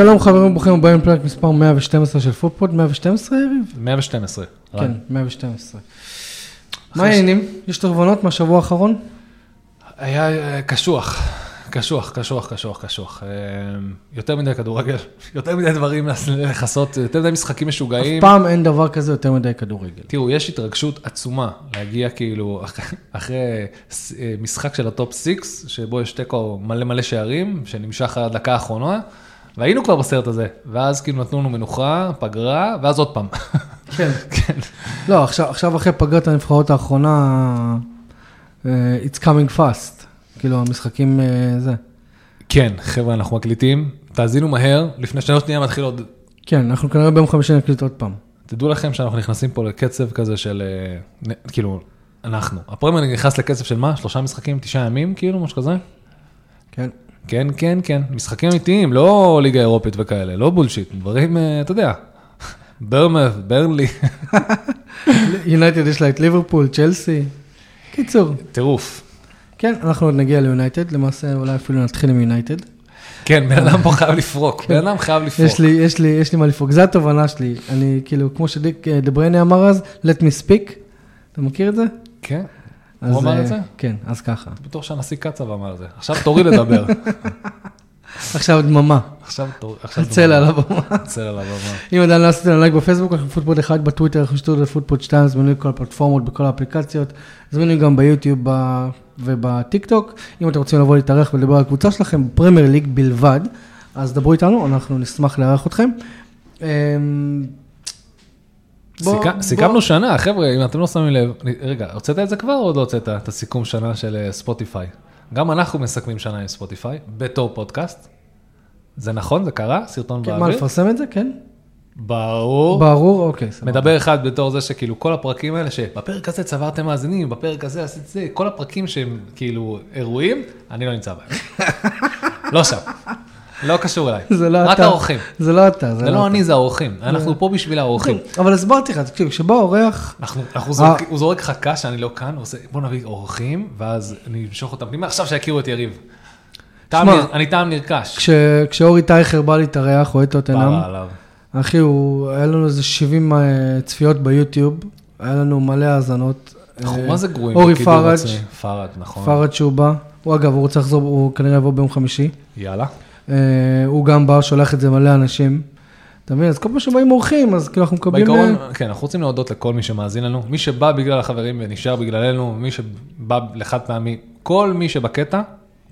שלום חברים, ברוכים הבאים לפרק מספר 112 של פוטפוד, 112 יריב? 112. כן, 112. מה העניינים? יש תובנות מהשבוע האחרון? היה אה, קשוח, קשוח, קשוח, קשוח, קשוח. אה, יותר מדי כדורגל, יותר מדי דברים לכסות, יותר מדי משחקים משוגעים. אף פעם אין דבר כזה יותר מדי כדורגל. תראו, יש התרגשות עצומה להגיע כאילו אח- אחרי אה, משחק של ה top six, שבו יש תיקו מלא מלא שערים, שנמשך עד הדקה האחרונה, והיינו כבר בסרט הזה, ואז כאילו נתנו לנו מנוחה, פגרה, ואז עוד פעם. כן. כן. לא, עכשיו, עכשיו אחרי פגרת הנבחרות האחרונה, uh, it's coming fast. כאילו, המשחקים uh, זה. כן, חבר'ה, אנחנו מקליטים, תאזינו מהר, לפני שנייה שנייה מתחיל עוד כן, אנחנו כנראה ביום חמישי נקליט עוד פעם. תדעו לכם שאנחנו נכנסים פה לקצב כזה של, אה, כאילו, אנחנו. הפרמייר נכנס לקצב של מה? שלושה משחקים, תשעה ימים, כאילו, משהו כזה? כן. כן, כן, כן. משחקים אמיתיים, לא ליגה אירופית וכאלה, לא bullshit, דברים, אה, אתה יודע. ברמף, ברנלי, יונייטד יש לה את ליברפול, צ'לסי. קיצור. טירוף. כן, אנחנו עוד נגיע ליונייטד, למעשה אולי אפילו נתחיל עם יונייטד. כן, בן אדם פה חייב לפרוק, בן אדם חייב לפרוק. יש לי, יש לי, יש לי מה לפרוק, זו התובנה שלי. אני כאילו, כמו שדה אה, ברוינה אמר אז, let me speak. אתה מכיר את זה? כן, הוא אמר אה, את זה? כן, אז ככה. בטוח שהנשיא קצב אמר את זה. עכשיו תורי לדבר. עכשיו דממה, עכשיו תורי, עכשיו על הבמה. צל על הבמה. אם עדיין לא עשיתם לייק בפייסבוק, אנחנו פוטפוד 1 בטוויטר, אנחנו שטרודל פוטפוד 2, זמינים בכל הפלטפורמות, בכל האפליקציות, זמינים גם ביוטיוב ובטיק טוק. אם אתם רוצים לבוא להתארח ולדבר על הקבוצה שלכם, בפרמייר ליג בלבד, אז דברו איתנו, אנחנו נשמח לארח אתכם. אמ, בוא- סיכ- בוא- סיכמנו שנה, חבר'ה, אם אתם לא שמים לב, רגע, הוצאת את זה כבר או עוד לא הוצאת את הסיכום שנה של אה, ספוטיפיי? גם אנחנו מסכמים שנה עם ספוטיפיי, בתור פודקאסט. זה נכון? זה קרה? סרטון כן, מה, באוויר? לפרסם את זה? כן? ברור. ברור, אוקיי, סבבה. מדבר אחד בתור זה שכאילו כל הפרקים האלה, שבפרק הזה צברתם מאזינים, בפרק הזה עשית זה, כל הפרקים שהם כאילו אירועים, אני לא נמצא בהם. לא שם. לא קשור אליי. זה לא רק אתה. האורחים. זה לא אתה, זה לא אני, זה האורחים. אנחנו פה בשביל האורחים. אבל הסברתי לך, תקשיב, כשבא אורח, אנחנו, אנחנו אה. זורק, הוא זורק לך קש שאני לא כאן, הוא עושה, בוא נביא אורחים, ואז אני אמשוך אותם פנימה, עכשיו שיכירו את יריב. טעם אני טעם נרכש. כש- כשאורי טייכר בא להתארח, אוהד טוטנאם, בא עליו. אחי, הוא, היה לנו איזה 70 אה, צפיות ביוטיוב, היה לנו מלא האזנות. אנחנו אה, מה זה גרועים אורי פראג'. פראג', נכון. פראג' שהוא בא, הוא אגב, הוא רוצה לחזור, הוא כנראה יבוא ביום חמישי. יאללה. אה, הוא גם בא, שולח את זה מלא אנשים. אתה מבין? אז כל פעם שבאים אורחים, אז כאילו אנחנו מקבלים... בעיקרון, אה, כן, אנחנו רוצים להודות לכל מי שמאזין לנו, מי שבא בגלל החברים ונשאר בגללנו, מי שבא לחד פעמי, כל מי שבקטע,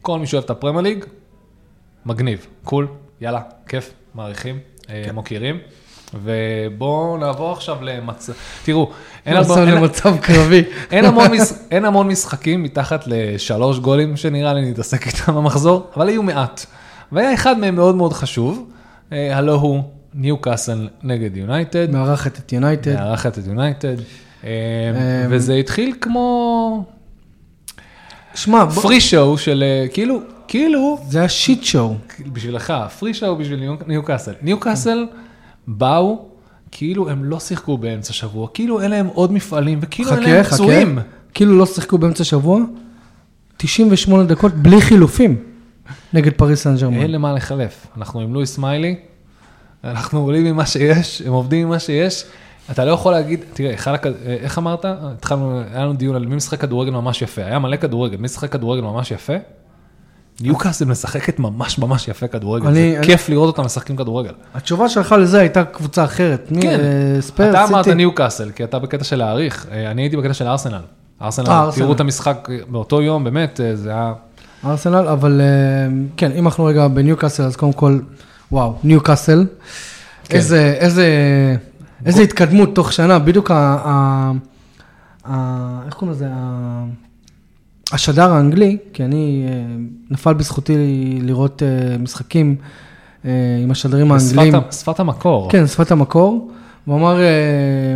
כל מי שאוהב את הפרמייר ליג, מגניב, קול, יאללה, כיף, מעריכים, אה, כן. מוקירים. ובואו נעבור עכשיו למצב, תראו, אין אין- למצב קרבי. אין המון, מש... אין המון משחקים מתחת לשלוש גולים שנראה לי נתעסק איתם במחזור, אבל היו מעט. והיה אחד מהם מאוד מאוד חשוב, אה, הלא הוא ניו קאסל נגד יונייטד, מארחת את יונייטד. מארחת את יונייטד, אה, אה, וזה התחיל כמו שמע, בוא- free show של אה, כאילו, כאילו, זה היה shit show. בשבילך, free show בשביל ניו- קאסל. ניו קאסל באו, כאילו הם לא שיחקו באמצע שבוע, כאילו אין להם עוד מפעלים, וכאילו אין חכה, להם חכה. פצועים. כאילו לא שיחקו באמצע שבוע, 98 דקות בלי חילופים נגד פריס סן ג'רמן. אין למה לחלף. אנחנו עם לואיס מיילי, אנחנו עולים עם מה שיש, הם עובדים עם מה שיש. אתה לא יכול להגיד, תראה, חלק, איך אמרת? התחלנו, היה לנו דיון על מי משחק כדורגל ממש יפה. היה מלא כדורגל, מי משחק כדורגל ממש יפה? ניוקאסל משחקת ממש ממש יפה כדורגל. אני- זה אני- כיף לראות אותם משחקים כדורגל. התשובה שלך לזה הייתה קבוצה אחרת. כן. אה, ספרס, אתה אמרת. ניוקאסל, כי אתה בקטע של להעריך. אה, אני הייתי בקטע של ארסנל. אה, ארסנל, ארסנל. תראו את המשחק באותו יום, באמת, אה, זה היה... ארסנל, אבל אה, כן, אם אנחנו רגע בניוקאסל, אז קודם כל, וואו, ניוקאסל. כן. איזה, איזה, איזה התקדמות תוך שנה, בדיוק ה... איך קוראים לזה? השדר האנגלי, כי אני, אה, נפל בזכותי לראות אה, משחקים עם השדרים האנגליים. שפת המקור. כן, שפת המקור. הוא אמר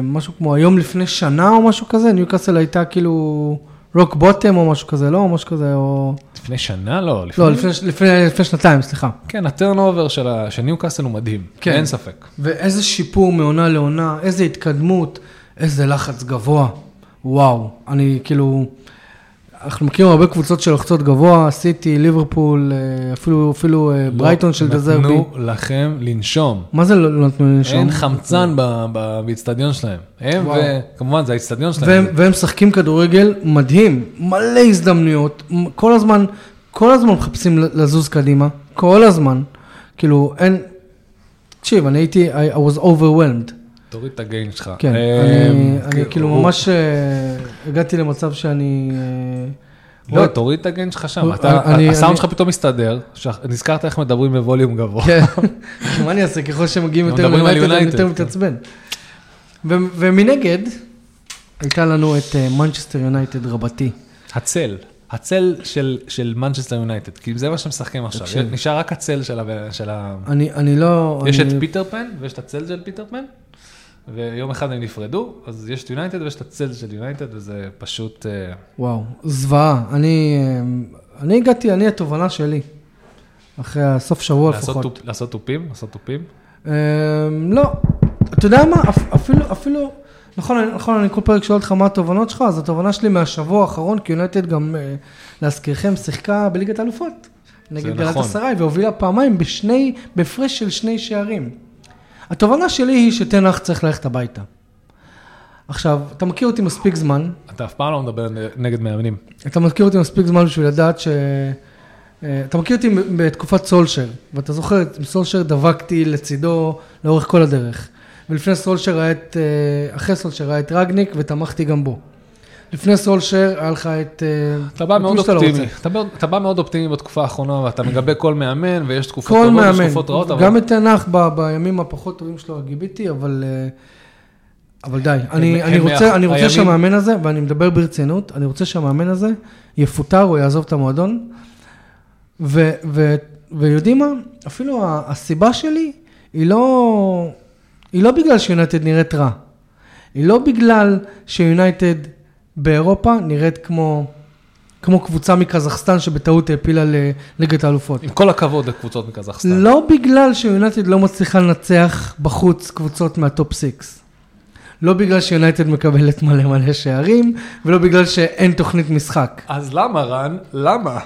משהו כמו היום לפני שנה או משהו כזה, ניוקאסל הייתה כאילו rock bottom או משהו כזה, לא? משהו כזה, או... לפני שנה? לא, לפני... לא, לפני, לפני, לפני שנתיים, סליחה. כן, ה turnover של, ה... של ניוקאסל הוא מדהים, כן. כן. אין ספק. ואיזה שיפור מעונה לעונה, איזה התקדמות, איזה לחץ גבוה. וואו, אני כאילו... אנחנו מכירים הרבה קבוצות שלוחצות גבוה, סיטי, ליברפול, אה, אפילו, אפילו אה, ברייטון של דה זרבי. לא נתנו לכם לנשום. מה זה לא לא נתנו לנשום? אין חמצן באיצטדיון שלהם. הם, וואו. וכמובן, זה האיצטדיון והם, שלהם. והם משחקים כדורגל מדהים, מלא הזדמנויות, כל הזמן, כל הזמן מחפשים לזוז קדימה, כל הזמן. כאילו, אין... תקשיב, אני הייתי, I was overwhelmed. תוריד את הגיין שלך. כן, אה, אני, כן, כאילו ממש אה, הגעתי למצב שאני... אה, לא, רואה- תוריד את הגיין שלך שם. הסאונד שלך פתאום מסתדר, נזכרת איך מדברים בווליום גבוה. כן, מה אני אעשה? ככל שמגיעים יותר ליונייטד, אני יותר כן. מתעצבן. ומנגד, הייתה לנו את מנצ'סטר יונייטד רבתי. הצל, הצל של- של מנצ'סטר יונייטד, כי זה מה שהם משחקים עכשיו. תקשיב. נשאר רק הצל של ה... של ה- אני, אני לא... יש את פיטר פן ויש את הצל של פיטר פן, ויום אחד הם נפרדו, אז יש את יונייטד ויש את הצל של יונייטד, וזה פשוט... אה, וואו, זוועה. אני, אה, אני הגעתי, אני התובנה שלי, אחרי הסוף שבוע לעשות לפחות. טופ- לעשות תופים, לעשות תופים. אה, לא, אתה יודע מה, אפ- אפילו, אפילו, נכון, נכון, אני כל פרק שואל אותך מה התובנות שלך, אז התובנה שלי מהשבוע האחרון, כי יונייטד גם, אה, להזכירכם, שיחקה בליגת האלופות. נגד גלת נכון. אסריי, והובילה פעמיים בשני, בהפרש של שני שערים. התובנה שלי היא שטן האח צריך ללכת הביתה. עכשיו, אתה מכיר אותי מספיק זמן, אתה אף פעם לא מדבר נגד מאמנים. אתה מכיר אותי מספיק זמן בשביל לדעת ש... אה, אתה מכיר אותי בתקופת סולשר, ואתה זוכר, עם סולשר דבקתי לצידו לאורך כל הדרך. ולפני סולשר היה את, אה, אחרי סולשר היה את רגניק, ותמכתי גם בו. לפני סולשר היה לך את... אה, אתה בא מאוד לא אופטימי. אתה בא- מאוד אופטימי בתקופה האחרונה, ואתה מגבה כל מאמן, ויש תקופות טובות, ויש תקופות רעות, אבל... גם את תנח בימים הפחות טובים שלו גיביתי, אבל... אה, אבל די, אני, הם אני רוצה, מאח- אני רוצה הימים- שהמאמן הזה, ואני מדבר ברצינות, אני רוצה שהמאמן הזה יפוטר או יעזוב את המועדון. ו, ו, ויודעים מה? אפילו הסיבה שלי היא לא, היא לא בגלל שיונייטד נראית רע. היא לא בגלל שיונייטד באירופה נראית כמו, כמו קבוצה מקזחסטן שבטעות העפילה לליגת האלופות. עם כל הכבוד לקבוצות מקזחסטן. לא בגלל שיונייטד לא מצליחה לנצח בחוץ קבוצות מהטופ 6. לא בגלל שיונייטד מקבלת מלא מלא שערים, ולא בגלל שאין תוכנית משחק. אז למה, רן? למה?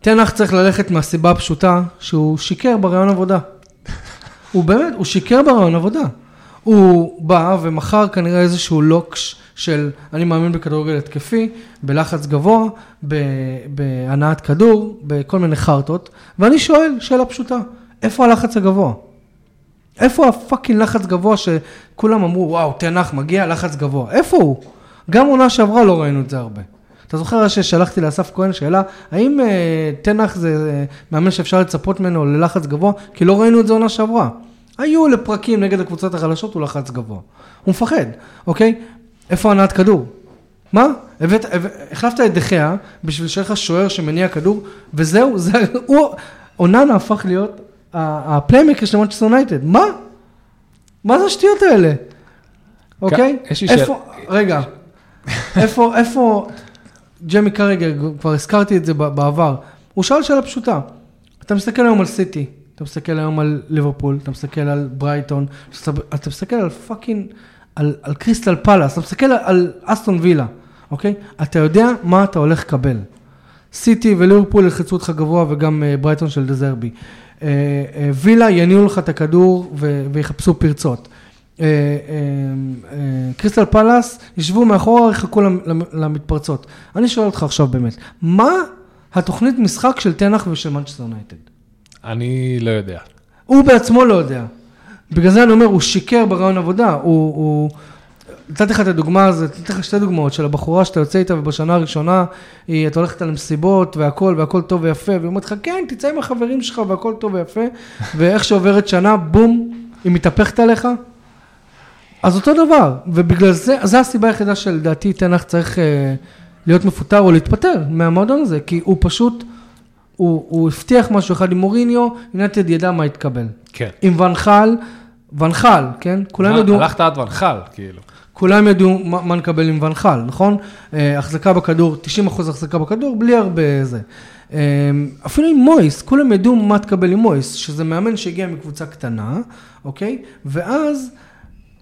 תנח צריך ללכת מהסיבה הפשוטה שהוא שיקר בראיון עבודה. הוא באמת, הוא שיקר בראיון עבודה. הוא בא ומכר כנראה איזשהו לוקש של אני מאמין בכדורגל התקפי, בלחץ גבוה, בהנעת כדור, בכל מיני חרטות, ואני שואל שאלה פשוטה, איפה הלחץ הגבוה? איפה הפאקינג לחץ גבוה שכולם אמרו, וואו, תנח מגיע לחץ גבוה, איפה הוא? גם עונה שעברה לא ראינו את זה הרבה. אתה זוכר ששלחתי לאסף כהן שאלה, האם אה, תנח זה אה, מאמן שאפשר לצפות ממנו ללחץ גבוה? כי לא ראינו את זה עונה שעברה. היו לפרקים נגד הקבוצות החלשות, הוא לחץ גבוה. הוא מפחד, אוקיי? איפה הנעת כדור? מה? הבאת, הבאת, החלפת את דה חאה בשביל שיהיה לך שוער שמניע כדור, וזהו, זה, הוא, אונאנה הפך להיות ה playmaker של מנצ'סטר יונייטד. מה? מה זה השטויות האלה? אוקיי? איפה, רגע, איפה, איפה, ג'יימי קראגר, כבר הזכרתי את זה בעבר, הוא שאל שאלה פשוטה, אתה מסתכל היום על סיטי, אתה מסתכל היום על ליברפול, אתה מסתכל על ברייטון, אתה- מסתכל על fucking, על, על קריסטל פאלאס, אתה מסתכל על, על אסטון וילה, אוקיי? אתה יודע מה אתה הולך לקבל. סיטי וליברפול ילחצו אותך גבוה וגם אה, ברייטון של דה זרבי. אה, אה, וילה יניעו לך את הכדור ויחפשו פרצות. קריסטל פלאס ישבו מאחורה, יחכו למ- למ- למתפרצות. אני שואל אותך עכשיו באמת, מה התוכנית משחק של תנח ושל מנצ'סטר יונייטד? אני לא יודע. הוא בעצמו לא יודע. בגלל זה אני אומר, הוא שיקר ברעיון עבודה, הוא... הוא... נתתי לך את הדוגמה הזאת, נתתי לך שתי דוגמאות של הבחורה שאתה יוצא איתה ובשנה הראשונה, היא, אתה הולכת על מסיבות והכל, והכל טוב ויפה, והיא אומרת לך, כן, תצא עם החברים שלך והכל טוב ויפה, ואיך שעוברת שנה, בום, היא מתהפכת עליך. אז אותו דבר, ובגלל זה, זו הסיבה היחידה שלדעתי תנח צריך אה, להיות מפוטר או להתפטר מהמועדון הזה, כי הוא פשוט, הוא, הוא הבטיח משהו אחד עם מוריניו, יונתד ידע מה יתקבל. כן. עם ונחל, ונחל, כן? כולם ידעו, הלכת עד ונחל, כאילו. כולם ידעו מה, מה נקבל עם ונחל, נכון? אה, החזקה בכדור, 90% החזקה בכדור, בלי הרבה זה. אה, אפילו עם מויס, כולם ידעו מה תקבל עם מויס, שזה מאמן שהגיע מקבוצה קטנה, אוקיי? ואז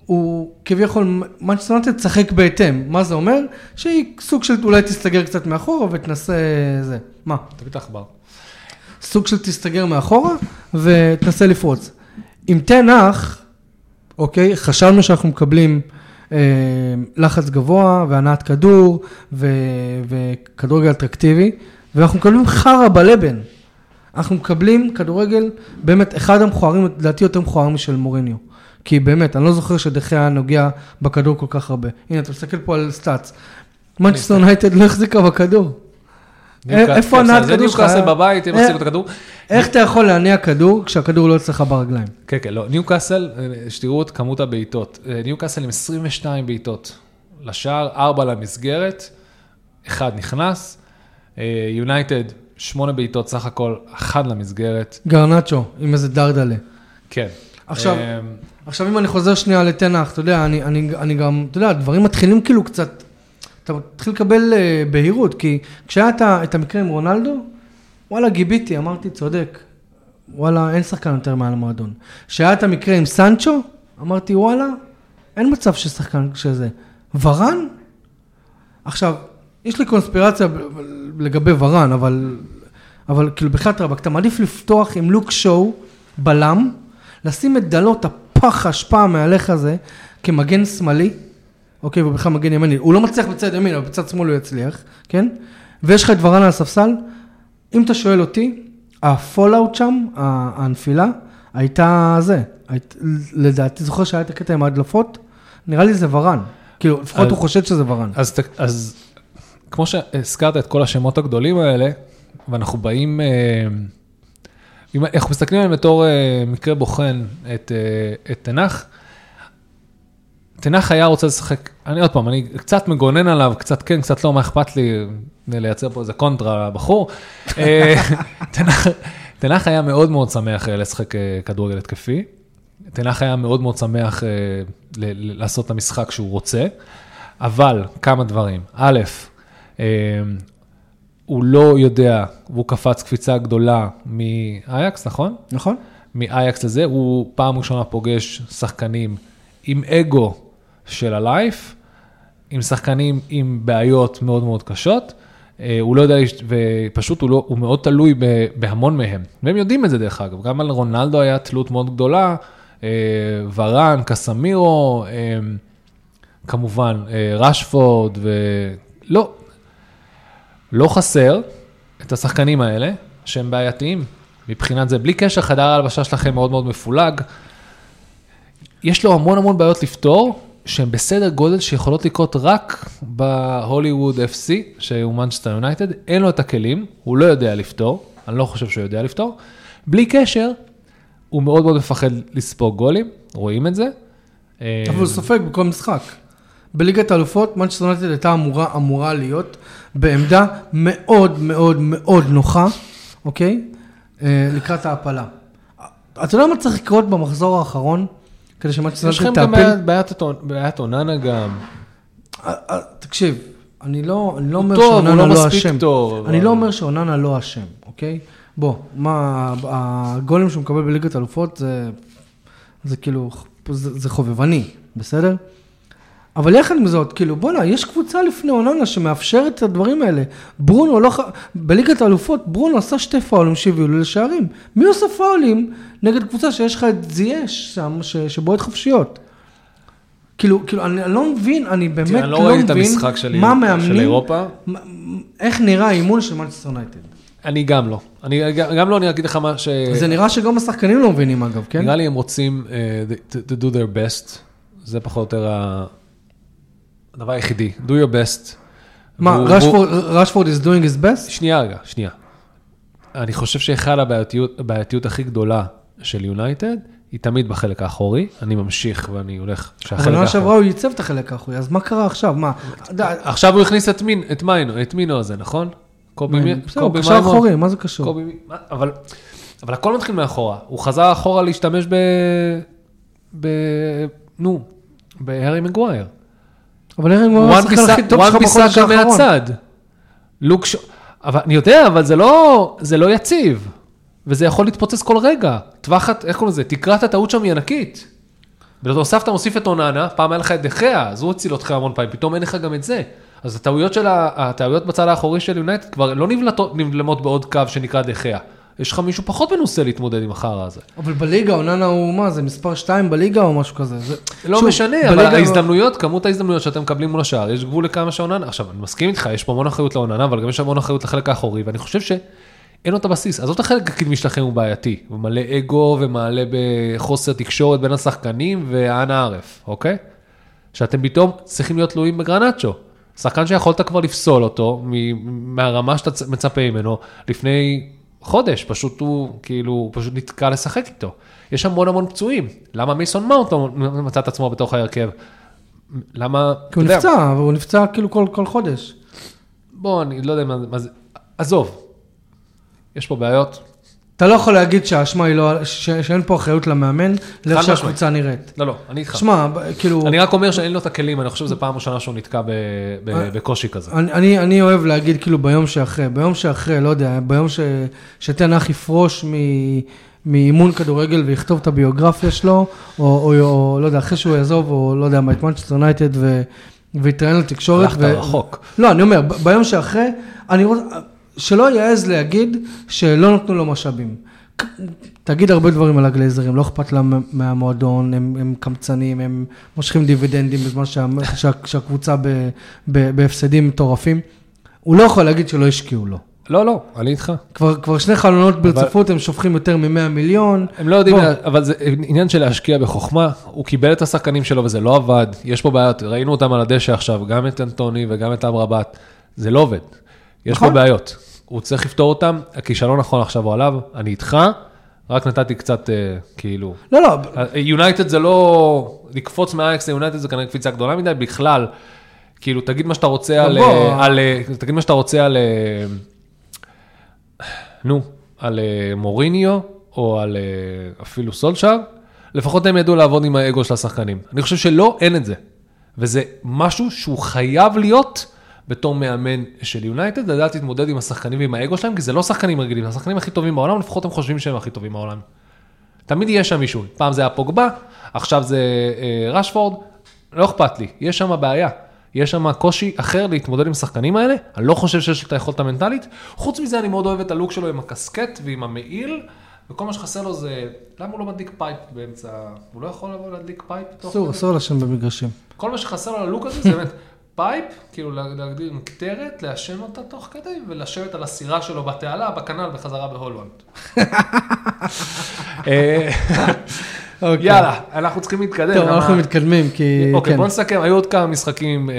הוא כביכול, מנצ'סטר יונייטד תשחק בהתאם. מה זה אומר? שהיא סוג של אולי תסתגר קצת מאחורה ותנסה זה. מה? תביא את העכבר. סוג של תסתגר מאחורה ותנסה לפרוץ. עם תנח, אוקיי, חשבנו שאנחנו מקבלים אה, לחץ גבוה והנעת כדור ו, וכדורגל אטרקטיבי, ואנחנו מקבלים חרא בלבן. אנחנו מקבלים כדורגל באמת אחד המכוערים, לדעתי יותר מכוער משל מוריניו. כי באמת, אני לא זוכר שדה חאה היה נוגע בכדור כל כך הרבה. הנה, אתה מסתכל פה על stats. מנצ'סטר יונייטד לא החזיקה בכדור. איפה הנעת זה כדור שלך? ניוקאסל בבית, הם אה, החזיקו את הכדור. איך אתה יכול להניע כדור כשהכדור לא אצלך ברגליים? כן, כן, לא. ניוקאסל, אה, שתראו את כמות הבעיטות. אה, ניוקאסל עם 22 בעיטות לשער, 4 למסגרת, אחד נכנס. אה, יונייטד, 8 בעיטות סך הכל, 1 למסגרת. גרנצ'ו, עם איזה דרדלה. כן. עכשיו- אה, עכשיו, אם אני חוזר שנייה לתנח, אתה יודע, אני, אני, אני גם, אתה יודע, הדברים מתחילים כאילו קצת, אתה מתחיל לקבל uh, בהירות, כי כשהיה את, המקרה עם רונלדו, וואלה, גיביתי, אמרתי, צודק, וואלה, אין שחקן יותר מעל המועדון. כשהיה את המקרה עם סנצ'ו, אמרתי, וואלה, אין מצב ששחקן שזה. ורן? עכשיו, יש לי קונספירציה לגבי ורן, אבל, אבל כאילו, בחייאת רבאק, אתה מעדיף לפתוח עם לוק שואו, בלם, לשים את דלות הפח האשפה מהלך הזה כמגן שמאלי, אוקיי, ובכלל מגן ימני, הוא לא מצליח בצד ימין, אבל בצד שמאל הוא יצליח, כן? ויש לך את ורן על הספסל, אם אתה שואל אותי, ה fallout שם, הנפילה, הייתה זה, היית, לדעתי, זוכר שהיה את הקטע עם ההדלפות? נראה לי זה ורן, כאילו, לפחות אז- הוא חושד שזה ורן. אז, אז כמו שהזכרת את כל השמות הגדולים האלה, ואנחנו באים, אה, אם אנחנו מסתכלים עליהם בתור אה, מקרה בוחן את, אה, את תנח, תנח היה רוצה לשחק, אני עוד פעם, אני קצת מגונן עליו, קצת כן, קצת לא, מה אכפת לי לייצר פה איזה קונטרה לבחור. אה, תנח, תנח היה מאוד מאוד שמח אה, לשחק אה, כדורגל התקפי. תנח היה מאוד מאוד שמח אה, לעשות את המשחק שהוא רוצה, אבל כמה דברים. א', אה, הוא לא יודע, והוא קפץ קפיצה גדולה מאייקס, נכון? נכון? מאייקס לזה, הוא פעם ראשונה פוגש שחקנים עם אגו של הלייף, עם שחקנים עם בעיות מאוד מאוד קשות. אה, הוא לא יודע, ופשוט הוא, לא, הוא מאוד תלוי בהמון מהם. והם יודעים את זה דרך אגב, גם על רונלדו היה תלות מאוד גדולה, אה, ורן, קסמירו, אה, כמובן רשפורד, ולא, לא חסר את השחקנים האלה שהם בעייתיים. מבחינת זה, בלי קשר, חדר ההלבשה שלכם מאוד מאוד מפולג. יש לו המון המון בעיות לפתור, שהן בסדר גודל שיכולות לקרות רק בהוליווד FC, שהוא מנצ'סטר יונייטד, אין לו את הכלים, הוא לא יודע לפתור, אני לא חושב שהוא יודע לפתור. בלי קשר, הוא מאוד מאוד מפחד לספוג גולים, רואים את זה. אה, אבל הוא סופג בכל משחק. בליגת האלופות, מנצ'סטר יונייטד הייתה אמורה, אמורה להיות בעמדה מאוד מאוד מאוד נוחה, אוקיי? אה, לקראת ההעפלה. אתה יודע מה צריך לקרות במחזור האחרון? כדי שמנצ'סטר יש לכם גם? בעיית- בעיית אוננה גם. אה, אה, תקשיב, אני לא, לא אומר שאוננה לא לא אשם. אני לא אומר שאוננה לא אשם, אוקיי? בוא, מה, הגולים שהוא מקבל בליגת האלופות זה, זה כאילו, זה, זה חובבני, בסדר? אבל יחד עם זאת, כאילו, בואנה, יש קבוצה לפני אוננה שמאפשרת את הדברים האלה. ברונו לא ח... בליגת האלופות, ברונו עשה שתי פאולים שהביאו לו לשערים. מי עושה פאולים נגד קבוצה שיש לך את זייש שם, ש... שבועט חופשיות? כאילו, כאילו, אני, לא מבין, אני באמת תראה, לא, אני לא ראיתי את מבין המשחק של מה של מאמנים, אירופה. מה- איך נראה האימון של מנצ'סטר יונייטד. אני גם לא. אני גם גם לא, אני אגיד לך מה ש... זה נראה שגם השחקנים לא מבינים אגב, כן? נראה לי הם רוצים uh, to, to do their best, זה פחות או יותר ה- הדבר היחידי, do your best. מה, רשפורד- is doing his best? שנייה רגע, שנייה. אני חושב שאחד הבעייתיות הכי גדולה של יונייטד, היא תמיד בחלק האחורי, אני ממשיך ואני הולך שהחלק אבל האחורי. שעברה הוא ייצב את החלק האחורי, אז מה קרה עכשיו? מה? עכשיו הוא הכניס את מין, את מיינו, את מינו הזה, נכון? קובי מי- בסדר, הוא קשר. אחורי, מה זה קשור? קובי? אבל, אבל הכל מתחיל מאחורה. הוא חזר אחורה להשתמש ב... ב... נו, בהארי מגווייר. אבל ארן הוא וואן השחקן הכי טוב שלך בחודש האחרון. מהצד. לוק ש... אבל אני יודע, אבל זה לא, זה לא יציב. וזה יכול להתפוצץ כל רגע. טווח, איך קוראים לזה? תקרת הטעות שם היא ענקית. בנוסף אתה מוסיף את אוננה, פעם היה לך את דחיה, אז הוא הציל אותך המון פעמים, פתאום אין לך גם את זה. אז הטעויות של ה... הטעויות בצד האחורי של יונייטד כבר לא נבלמות בעוד קו שנקרא דחיה. יש לך מישהו פחות מנוסה להתמודד עם החרא הזה. אבל בליגה אוננה הוא מה, זה מספר 2 בליגה או משהו כזה? זה... לא שוב, משנה, אבל בליגה- ההזדמנויות, כמות ההזדמנויות שאתם מקבלים מול השער, יש גבול לכמה שעוננה. עכשיו, אני מסכים איתך, יש פה המון אחריות לעוננה, אבל גם יש המון אחריות לחלק האחורי, ואני חושב שאין לו את הבסיס. עזוב את החלק הקדמי שלכם הוא בעייתי, הוא מלא אגו ומעלה בחוסר תקשורת בין השחקנים ואנה ערף, אוקיי? שאתם פתאום צריכים להיות תלויים בגרנצ'ו. שחקן שיכולת כבר לפסול אותו מ- מהרמה שאתה מצפה ממנו לפני חודש, פשוט הוא כאילו, הוא פשוט נתקע לשחק איתו. יש המון המון פצועים, למה מייסון מאונט לא מצא את עצמו בתוך ההרכב? למה, כי הוא נפצע, והוא נפצע כאילו כל, כל חודש. בוא, אני לא יודע מה זה, עזוב, יש פה בעיות, אתה לא יכול להגיד שהאשמה היא לא, ש, שאין פה אחריות למאמן, לאיך. שהקבוצה נראית. לא, לא, אני איתך. שמע, כאילו, אני רק אומר שאין לו את הכלים, אני חושב שזו פעם ראשונה שהוא נתקע ב- ב- אה. בקושי כזה. אני, אני, אני אוהב להגיד כאילו ביום שאחרי, ביום שאחרי, לא יודע, ביום ש, שתנח יפרוש מ, מאימון כדורגל ויכתוב את הביוגרפיה שלו, או, או, או לא יודע, אחרי שהוא יעזוב, או לא יודע, מה, את מנצ'סטר יונייטד ו... ויתראיין לתקשורת. הלכת רחוק. לא, אני אומר, ביום שאחרי, אני רוצה, שלא יעז להגיד שלא נתנו לו משאבים. תגיד הרבה דברים על הגלייזרים, לא אכפת להם מהמועדון, הם, הם קמצנים, הם מושכים דיבידנדים בזמן שה, שה, שהקבוצה ב, ב, בהפסדים מטורפים. הוא לא יכול להגיד שלא השקיעו לו. לא, לא, אני איתך. כבר, כבר שני חלונות ברציפות, הם שופכים יותר מ-100 מיליון. הם לא יודעים, בוא. אבל זה עניין של להשקיע בחוכמה, הוא קיבל את השחקנים שלו וזה לא עבד, יש פה בעיות, ראינו אותם על הדשא עכשיו, גם את אנטוני וגם את אמרבת, זה לא עובד, יש פה נכון. בעיות, הוא צריך לפתור אותם, הכישלון נכון עכשיו הוא עליו, אני איתך, רק נתתי קצת, אה, כאילו, לא, לא, יונייטד זה לא, לקפוץ מהאקס ליונייטד זה כנראה קפיצה גדולה מדי, בכלל, כאילו, תגיד מה שאתה רוצה על, בוא. אה, על, אה, תגיד מה שאתה רוצה על, נו, על מוריניו, או על אפילו סולשאר, לפחות הם ידעו לעבוד עם האגו של השחקנים. אני חושב שלא, אין את זה. וזה משהו שהוא חייב להיות בתור מאמן של יונייטד, לדעת להתמודד עם השחקנים ועם האגו שלהם, כי זה לא שחקנים רגילים, זה השחקנים הכי טובים בעולם, לפחות הם חושבים שהם הכי טובים בעולם. תמיד יהיה שם מישהו, פעם זה היה פוגבה, עכשיו זה אה, רשפורד, לא אכפת לי, יש שם בעיה. יש שם קושי אחר להתמודד עם השחקנים האלה, אני לא חושב שיש לו את היכולת המנטלית. חוץ מזה, אני מאוד אוהב את הלוק שלו עם הקסקט ועם המעיל, וכל מה שחסר לו זה, למה הוא לא מדליק pipe באמצע, הוא לא יכול לבוא להדליק pipe? אסור? אסור לשם במגרשים. כל מה שחסר לו ללוק הזה זה באמת pipe, כאילו לה- להגדיר מקטרת, לעשן אותה תוך כדי, ולשבת על הסירה שלו בתעלה, ב canal, בחזרה בהולנד. אה, אוקיי. יאללה, אנחנו צריכים להתקדם. טוב, אנחנו מתקדמים, כי... אוקיי, כן. בוא נסכם, היו עוד כמה משחקים, אה,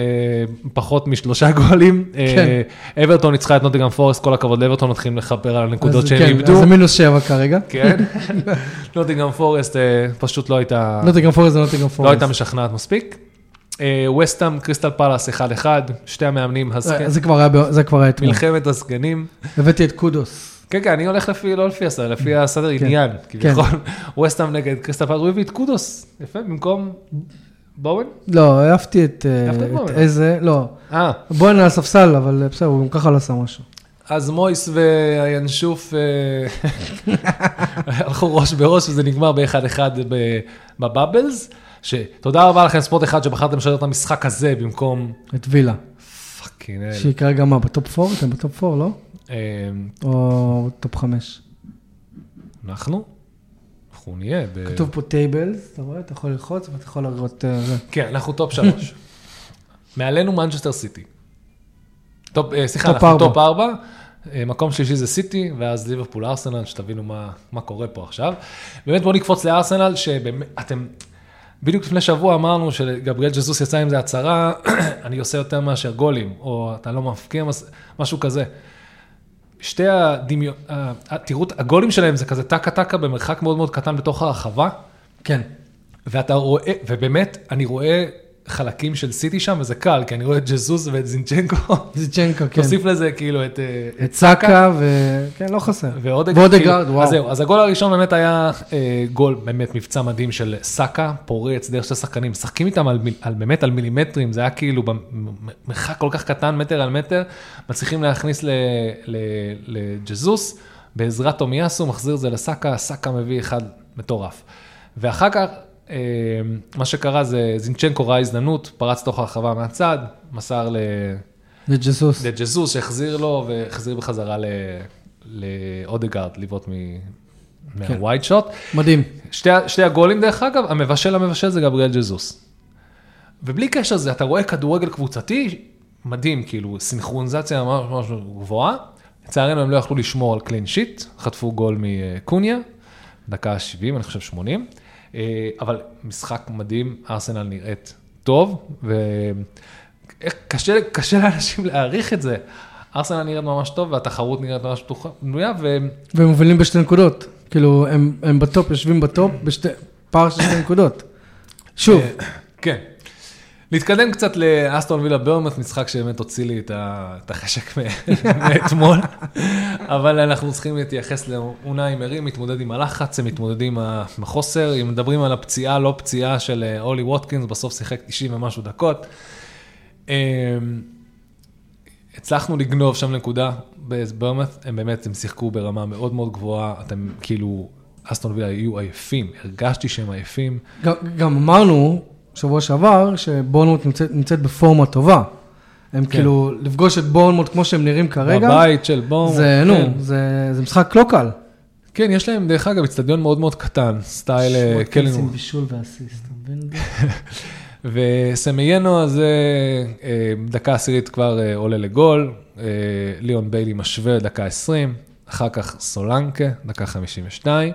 פחות משלושה גולים. אה, אברטון ניצחה את נוטיגרם פורסט, כל הכבוד לאברטון, מתחילים לכפר על הנקודות שהם כן, איבדו. אז זה מינוס שבע כרגע. כן, נוטיגרם פורסט פשוט לא הייתה... נוטיגרם פורסט זה נוטיגרם פורסט. לא הייתה משכנעת מספיק. וסטאם, קריסטל פלאס 1-1, שתי המאמנים, אה, זה כבר היה זה כבר היה אתמול. מלחמת הזקנים. הבאתי את קודוס. כן, כן, אני הולך לפי, לא לפי הסדר, לפי הסדר כן. עניין. כביכול, וסטאם נגד קריסטל פלאס, הוא הביא את קודוס, יפה, במקום בואן? לא, העפתי את... אה. איזה... לא. אה, בוהן על הספסל, אבל אה, בסדר, הוא גם ככה לא עשה משהו. אז מויס והינשוף אה, הלכו ראש בראש וזה נגמר ב-1-1 ב- בבאבלס. שתודה רבה לכם ספורט אחד שבחרתם לשדר את המשחק הזה במקום את וילה. fucking hell. שהיא כרגע מה, ב top 4? אתם ב top 4, לא? אה, או top 5? אנחנו? אנחנו נהיה ב... כתוב פה tables, אתה רואה? אתה יכול ללחוץ ואתה יכול לראות... אה. כן, אנחנו top שלוש. מעלינו מנצ'סטר סיטי. top, אה, סליחה, אנחנו. top ארבע. אה, מקום שלישי זה סיטי, ואז ליברפול ארסנל, שתבינו מה, מה קורה פה עכשיו. באמת בואו נקפוץ לארסנל, שבאמת, אתם, בדיוק לפני שבוע אמרנו שגבריאל ג'זוס יצא עם זה הצהרה, אני עושה יותר מאשר גולים, או אתה לא מפקיע, משהו כזה. שתי הדמיון, ה- תראו, הגולים שלהם זה כזה טקה טקה במרחק מאוד מאוד קטן בתוך הרחבה. כן. ואתה רואה, ובאמת, אני רואה חלקים של סיטי שם, וזה קל, כי אני רואה את ג'זוס ואת זינצ'נקו. זיצ'נקו, כן. תוסיף לזה כאילו את, אה, את סאקה, ו... כן, לא חסר. ואודגרד. כאילו, וואו. אז זהו, אז הגול הראשון באמת היה אה, גול, באמת מבצע מדהים של סאקה, פורץ דרך שתי שחקנים, משחקים איתם על, מיל- על באמת על מילימטרים, זה היה כאילו במרחק כל כך קטן, מטר על מטר, מצליחים להכניס לג'זוס, בעזרת תומיאסו, מחזיר את זה לסאקה, סאקה מביא אחד מטורף. ואחר כך, מה שקרה זה זינצ'נקו ראה הזדמנות, פרץ תוך הרחבה מהצד, מסר לג'סוס. לג'זוס שהחזיר לו והחזיר בחזרה ל- לאודגרד לבעוט כן. מהווייט שוט. מדהים. שתי, שתי הגולים דרך אגב, המבשל המבשל זה גבריאל ג'זוס. ובלי קשר לזה, אתה רואה כדורגל קבוצתי מדהים, כאילו סינכרוניזציה ממש ממש גבוהה. לצערנו הם לא יכלו לשמור על קלין שיט, חטפו גול מקוניה, דקה 70, אני חושב 80. אה, אבל משחק מדהים, ארסנל נראית טוב, וקשה קשה לאנשים להעריך את זה. ארסנל נראית ממש טוב, והתחרות נראית ממש פתוחה- בנויה, ו... והם מובילים בשתי נקודות. כאילו, הם, הם ב top, יושבים ב top, בשתי, פער של שתי נקודות. שוב, אה, כן. להתקדם קצת לאסטון וילה ברמת, משחק שבאמת הוציא לי את החשק מאתמול, אבל אנחנו צריכים להתייחס לאונאי אמרי, מתמודד עם הלחץ, הם מתמודדים עם החוסר, אם מדברים על הפציעה, לא פציעה של אה, אולי ווטקינס, בסוף שיחק 90 ומשהו דקות. אה, הצלחנו לגנוב שם נקודה בברמת, הם באמת, הם שיחקו ברמה מאוד מאוד גבוהה, אתם כאילו, אסטון וילה יהיו עייפים, הרגשתי שהם עייפים. גם, גם אמרנו שבוע שעבר שבורנמוט נמצאת, נמצאת בפורמה טובה. הם כן. כאילו, לפגוש את בורנמוט כמו שהם נראים כרגע, בבית של בום. זה, נו, כן. זה, זה משחק לא קל. כן, יש להם, דרך אגב, אצטדיון מאוד מאוד קטן, סטייל אה, קלינור. עם בישול ואסיסט, אתה מבין? וסמיינו הזה, אה, דקה עשירית כבר אה, עולה לגול, ליאון ביילי משווה דקה 20, אחר כך סולנקה, דקה 52,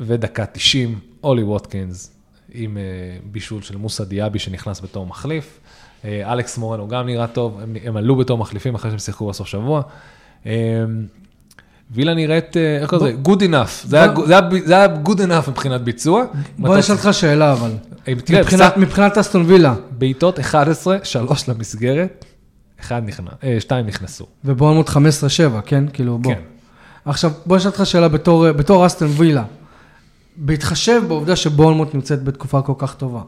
ודקה 90, אולי ווטקינס עם אה, בישול של מוסא דיאבי שנכנס בתור מחליף. אה, אלכס מורנו גם נראה טוב, הם, הם עלו בתור מחליפים אחרי שהם שיחקו בסוף שבוע. אה, וילה נראית, איך קוראים לזה? good enough, זה היה- זה היה- זה היה good enough מבחינת ביצוע. בוא נשאל אותך שאלה אבל. מבחינת, מבחינת אסטון וילה, בעיטות 11, 3 למסגרת, 1 נכנס, 2 נכנסו. ובורנמוט 15-7, כן? כאילו, בוא. כן. עכשיו, בוא נשאל אותך שאלה בתור, בתור אסטון וילה. בהתחשב בעובדה שבורנמוט נמצאת בתקופה כל כך טובה,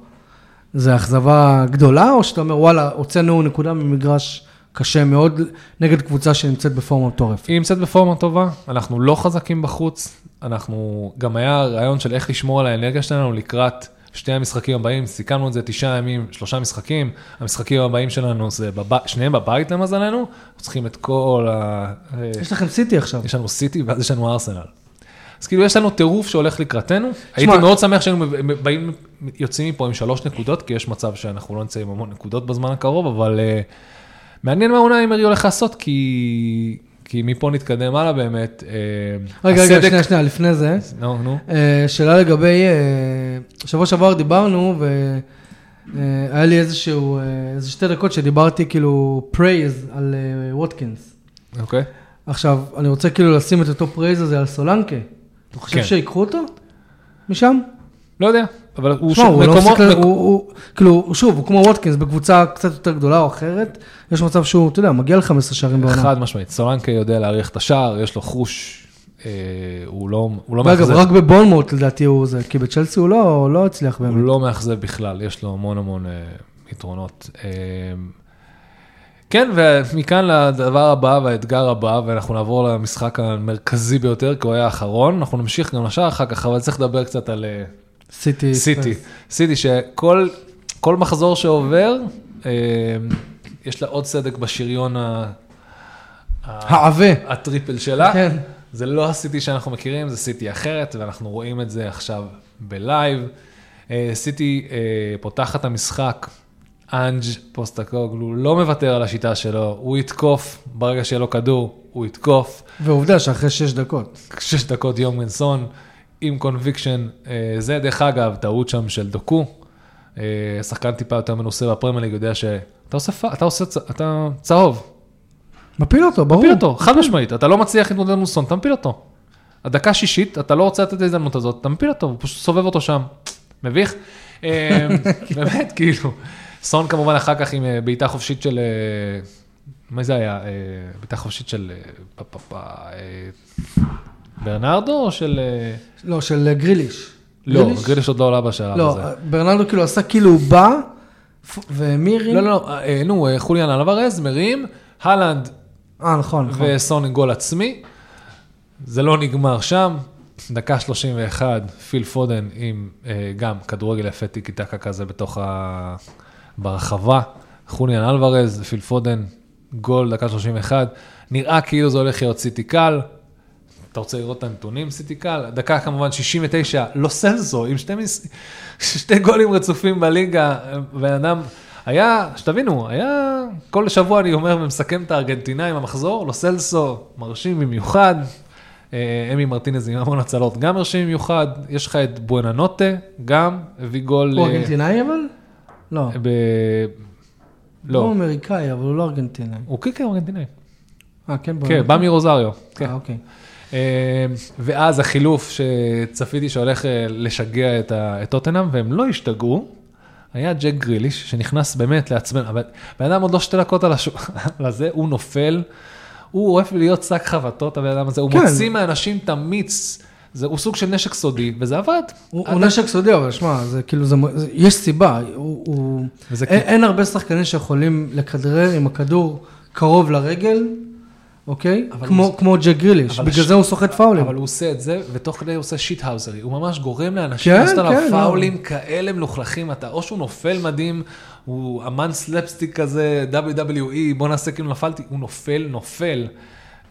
זה אכזבה גדולה, או שאתה אומר, וואלה, הוצאנו נקודה ממגרש קשה מאוד נגד קבוצה שנמצאת בפורמה מטורפת? היא נמצאת בפורמה טובה, אנחנו לא חזקים בחוץ, אנחנו, גם היה רעיון של איך לשמור על האנרגיה שלנו לקראת שתי המשחקים הבאים, סיכמנו את זה תשעה ימים, שלושה משחקים, המשחקים הבאים שלנו זה בב... שניהם בבית למזלנו, אנחנו צריכים את כל ה... יש לכם סיטי עכשיו. יש לנו סיטי ואז יש לנו ארסנל. אז כאילו יש לנו טירוף שהולך לקראתנו. הייתי מאוד שמח שהיינו באים, יוצאים מפה עם שלוש נקודות, כי יש מצב שאנחנו לא נמצא עם המון נקודות בזמן הקרוב, אבל uh, מעניין מה אונאי אמרי הולך לעשות, כי, כי מפה נתקדם הלאה באמת. Uh, רגע, רגע, שנייה, שנייה, לפני זה. נו, נו. אה, שאלה לגבי, אה, שבוע שעבר דיברנו, והיה לי איזשהו, אה, איזה שתי דקות שדיברתי כאילו praise על אה, ווטקינס. אוקיי. עכשיו, אני רוצה כאילו לשים את אותו praise הזה על סולנקה. אתה חושב כן. שיקחו אותו? משם? לא יודע, אבל הוא שוב, הוא לא מקומו, מפסיק, ל- מק- הוא, הוא, כאילו, הוא- שוב, הוא כמו ווטקינס, בקבוצה קצת יותר גדולה או אחרת, יש מצב שהוא, אתה יודע, מגיע ל-15 שערים בעונה. חד משמעית, סולנקה יודע להעריך את השער, יש לו חוש, אה, הוא לא, הוא לא אגב, מאכזב. רק בבונמוט לדעתי הוא זה, כי בצ'לסי הוא לא, לא הצליח הוא באמת. לא מאכזב בכלל, יש לו המון המון אה, יתרונות. כן, ומכאן לדבר הבא והאתגר הבא, ואנחנו נעבור למשחק המרכזי ביותר, כי הוא היה האחרון, אנחנו נמשיך גם לשער אחר כך, אבל צריך לדבר קצת על אה, סיטי. סיטי. סיטי, שכל כל מחזור שעובר, אה, יש לה עוד סדק בשריון ה- העבה. ה triple שלה. כן. זה לא הסיטי שאנחנו מכירים, זה סיטי אחרת, ואנחנו רואים את זה עכשיו ב live. אה, סיטי פותחת המשחק, אנג' פוסטקוגלו לא מוותר על השיטה שלו, הוא יתקוף, ברגע שיהיה לו כדור, הוא יתקוף. ועובדה שאחרי שש דקות. שש דקות יונג מין סון, עם conviction, אה, זה דרך אגב, טעות שם של דוקו. אה, שחקן טיפה יותר מנוסה בפרמייר ליג יודע שאתה עושה, אתה עושה, אתה צהוב, מפיל אותו, ברור. מפיל אותו, חד משמעית, אתה לא מצליח להתמודד מול סון, אתה מפיל אותו. הדקה שישית, אתה לא רוצה לתת את ההזדמנות הזאת, אתה מפיל אותו, הוא פשוט סובב אותו שם. מביך? אה, באמת, כאילו. סון כמובן אחר כך עם אה, בעיטה חופשית של, אה, מה זה היה? אה, בעיטה חופשית של ברנרדו או של... לא, של גריליש. לא, גריליש עוד לא עולה בשלב לא, הזה. ברנרדו כאילו עשה כאילו הוא בא, ומירי... לא, לא, לא, נו, חוליאן אלוורז מרים, הלנד אה, נכון, נכון. וסון גול עצמי. זה לא נגמר שם, דקה 31, פיל פודן עם גם כדורגל יפה טיקי טקה כזה בתוך ה... ברחבה. חוליאן אלוורז, פיל פודן, גול, דקה 31. נראה כאילו זה הולך להיות סיטי קל. אתה רוצה לראות את הנתונים, סיטי קל? דקה כמובן 69, לא סלסו, עם שתי, מס... שתי גולים רצופים בליגה, בן אדם, היה, שתבינו, היה, כל שבוע אני אומר ומסכם את הארגנטינאים המחזור, לא סלסו, מרשים במיוחד, אה, אמי מרטינז עם המון הצלות, גם מרשים במיוחד, יש לך את בואנה נוטה, גם הביא גול... הוא אה, ארגנטינאי אבל? לא. ב... הוא לא, אמריקאי, אבל הוא לא ארגנטינאי. הוא כן, כן, ארגנטינאי. אה, כן? בוא כן. בא מרוזריו. כן. אה, אוקיי. אה, ואז החילוף שצפיתי שהולך אה, לשגע את ה- את טוטנאם, והם לא השתגעו, היה ג'ק גריליש, שנכנס באמת לעצבן, אבל בן אדם עוד לא שתי דקות על השוק, לזה, הוא נופל, הוא אוהב להיות שק חבטות, הבן אדם הזה, הוא כן. מוציא מאנשים את המיץ, זה, הוא סוג של נשק סודי, וזה עבד. הוא הוא נשק סודי, אבל שמע, זה כאילו, זה- זה- יש סיבה. הוא- הוא- וזה אין- כי- אין הרבה שחקנים שיכולים לכדרר עם הכדור קרוב לרגל, אוקיי? כמו- הוא- כמו ג'ק גריליש, בגלל הש- זה הוא סוחט פאולים. אבל הוא עושה את זה, ותוך כדי הוא עושה shithousery. הוא ממש גורם לאנשים כן, לעשות עליו כן, לא. פאולים כאלה מלוכלכים. אתה, או שהוא נופל מדהים, הוא אמן סלפסטיק כזה, WWE, בוא נעשה כאילו נפלתי, הוא נופל, נופל.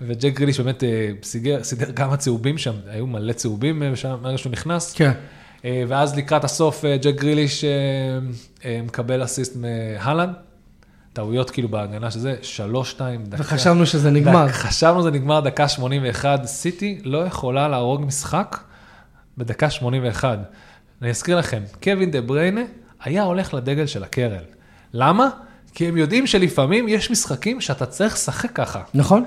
וג'ק גריליש באמת אה, סיגר, סידר כמה צהובים שם, היו מלא צהובים אה, שם, מהרגע שהוא נכנס. כן. אה, ואז לקראת הסוף, ג'ק גריליש מקבל אסיסט מהלנד. טעויות כאילו בהגנה שזה, שלוש, שתיים, דקה. וחשבנו שזה נגמר. דק- חשבנו זה נגמר דקה 81, סיטי לא יכולה להרוג משחק בדקה 81. אני אזכיר לכם, קווין דה בריינה היה הולך לדגל של הקרן. למה? כי הם יודעים שלפעמים יש משחקים שאתה צריך לשחק ככה. נכון?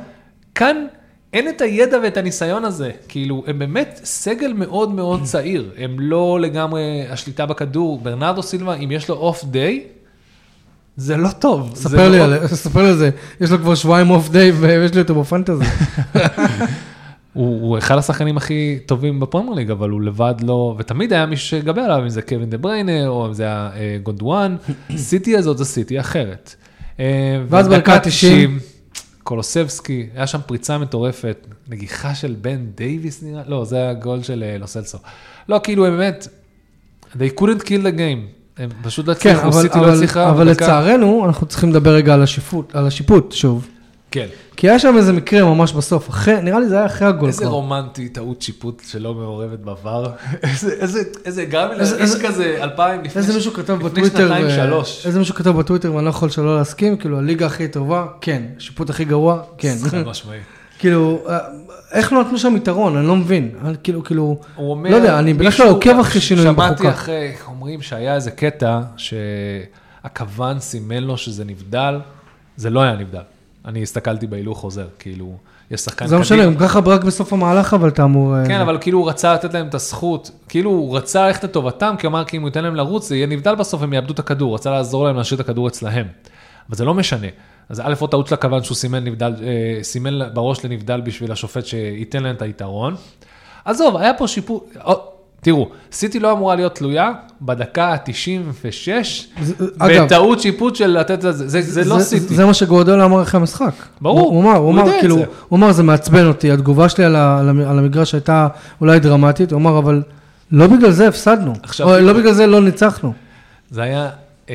כאן אין את הידע ואת הניסיון הזה, כאילו, הם באמת סגל מאוד מאוד צעיר, הם לא לגמרי השליטה בכדור, ברנרדו סילבה, אם יש לו off day, זה לא טוב. זה ספר לי לא- על ספר לי על זה. יש לו כבר שבועיים off day ויש לי אותו בפנטזי. הוא, הוא אחד השחקנים הכי טובים בפרמייר ליג, אבל הוא לבד לא, ותמיד היה מי שיגבה עליו, אם זה קווין דה בריינה, או אם זה היה אה, גונדואן, סיטי הזאת זו סיטי אחרת. אה, ואז בדקה 90, קולוסבסקי, היה שם פריצה מטורפת, נגיחה של בן דייוויס נראה, לא, זה היה גול של אה, לוסלסו. לא, כאילו, באמת, they couldn't kill the game. הם פשוט לא כן, הצליחו, אבל- סיטי לא הצליחה. אבל לצערנו, אנחנו צריכים לדבר רגע על השיפוט, על השיפוט שוב. כן. כי היה שם איזה מקרה ממש בסוף, אחרי, נראה לי זה היה אחרי הגול איזה כבר. רומנטי טעות שיפוט שלא מעורבת בעבר. איזה, איזה, איזה, גם איזה- איזה- כזה אלפיים לפני איזה מישהו כתב בטוויטר, שנתיים, ו- שלוש. איזה מישהו כתב בטוויטר ואני לא יכול שלא להסכים, כאילו הליגה הכי טובה, כן, השיפוט הכי גרוע, כן. חד משמעי. כאילו, אה, איך לא נתנו שם יתרון, אני לא מבין. כאילו, כאילו, הוא אומר, לא יודע, אני בדרך כלל עוקב אחרי שינויים שמעתי בחוקה. אחרי, אומרים שהיה איזה קטע שהכוון סימן לו שזה נבדל, זה לא היה נבדל. אני הסתכלתי בהילוך חוזר, כאילו, יש שחקן זה לא משנה, גם ככה רק בסוף המהלך, אבל אתה אמור... אה, כן, אבל כאילו הוא רצה לתת להם את הזכות, כאילו הוא רצה ללכת לטובתם, כי הוא אמר כי אם הוא ייתן להם לרוץ, זה יהיה נבדל בסוף, הם יאבדו את הכדור, רצה לעזור להם להשאיר את הכדור אצלהם. אבל זה לא משנה. אז א', עוד טעות של הכוון שהוא סימן, נבדל, אה, סימן בראש לנבדל בשביל השופט שייתן להם את היתרון. עזוב, היה פה שיפור, או, תראו, סיטי לא אמורה להיות תלויה בדקה ה-96, זה- אגב, בטעות שיפוט של לתת את זה, זה, זה לא סיטי. זה מה שגורדולה אמר אחרי המשחק. ברור, הוא הוא אמר, הוא אמר, יודע את כאילו, זה. הוא אמר, זה מעצבן אותי, התגובה שלי על ה- על המ- על המגרש הייתה אולי דרמטית, הוא אמר, אבל לא בגלל זה הפסדנו, או לא בגלל זה לא ניצחנו. זה היה אה,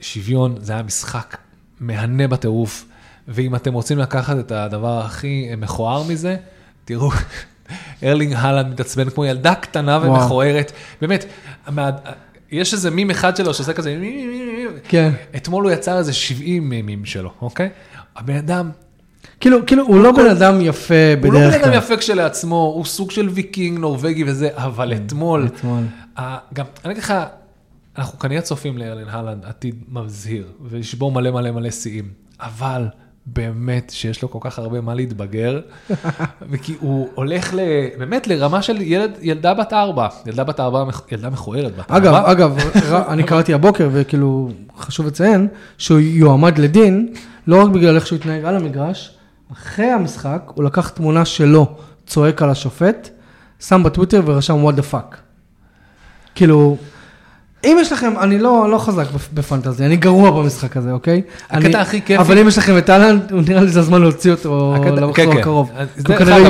שוויון, זה היה משחק מהנה בטירוף, ואם אתם רוצים לקחת את הדבר הכי מכוער מזה, תראו, ארלינג הלנד מתעצבן כמו ילדה קטנה. ומכוערת. באמת, יש איזה מים אחד שלו שעושה כזה. כן. אתמול הוא יצר איזה 70 מימים שלו, אוקיי? הבן אדם, כאילו, כאילו, הוא לא בן אדם יפה הוא לא בן בדרך אדם כלל. יפה כשלעצמו, הוא סוג של ויקינג נורבגי וזה, אבל אתמול, אתמול. גם, אני אגיד לך, אנחנו כנראה צופים לארלין הלנד עתיד מזהיר, ולשבור מלא מלא מלא שיאים, אבל באמת שיש לו כל כך הרבה מה להתבגר, וכי הוא הולך ל, באמת לרמה של ילד, ילדה בת ארבע, ילדה בת ארבע, ילדה מכוערת בת אגב, ארבע. אגב, ר- אני קראתי הבוקר, וכאילו, חשוב לציין, שהוא יועמד לדין, לא רק בגלל איך שהוא התנהג על המגרש, אחרי המשחק, הוא לקח תמונה שלו, צועק על השופט, שם בטוויטר ורשם what the fuck. כאילו, אם יש לכם, אני לא, לא חזק בפ- בפנטזי, אני גרוע במשחק הזה, אוקיי? הקטע אני- הכי כיפי- אבל אם יש לכם את הוא נראה לי זה הזמן להוציא אותו הקטע- למחזור כן, כן. הקרוב.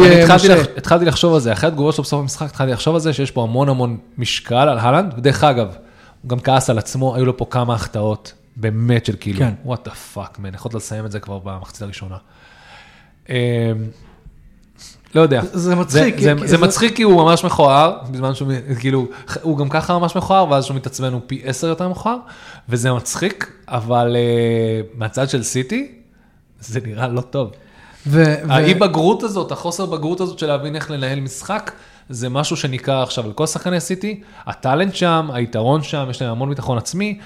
יהיה התחלתי. לח- התחלתי לחשוב על זה, אחרי התגובות שלו בסוף המשחק, התחלתי לחשוב על זה שיש פה המון המון משקל על הלנד, ודרך אגב, הוא גם כעס על עצמו, היו לו פה כמה החטאות, באמת של כאילו, כן. What the fuck, man, יכולת לסיים את זה כבר במחצית הראשונה. לא יודע. זה מצחיק, זה, כי- זה זה- מצחיק כי הוא ממש מכוער, בזמן שהוא, כאילו, הוא גם ככה ממש מכוער, ואז שהוא מתעצבן הוא פי עשר יותר מכוער, וזה מצחיק, אבל אה, מהצד של סיטי, זה נראה לא טוב. האי בגרות הזאת, החוסר בגרות הזאת של להבין איך לנהל משחק, זה משהו שניכר עכשיו על כל שחקני סיטי, הטאלנט שם, היתרון שם, יש להם המון ביטחון עצמי.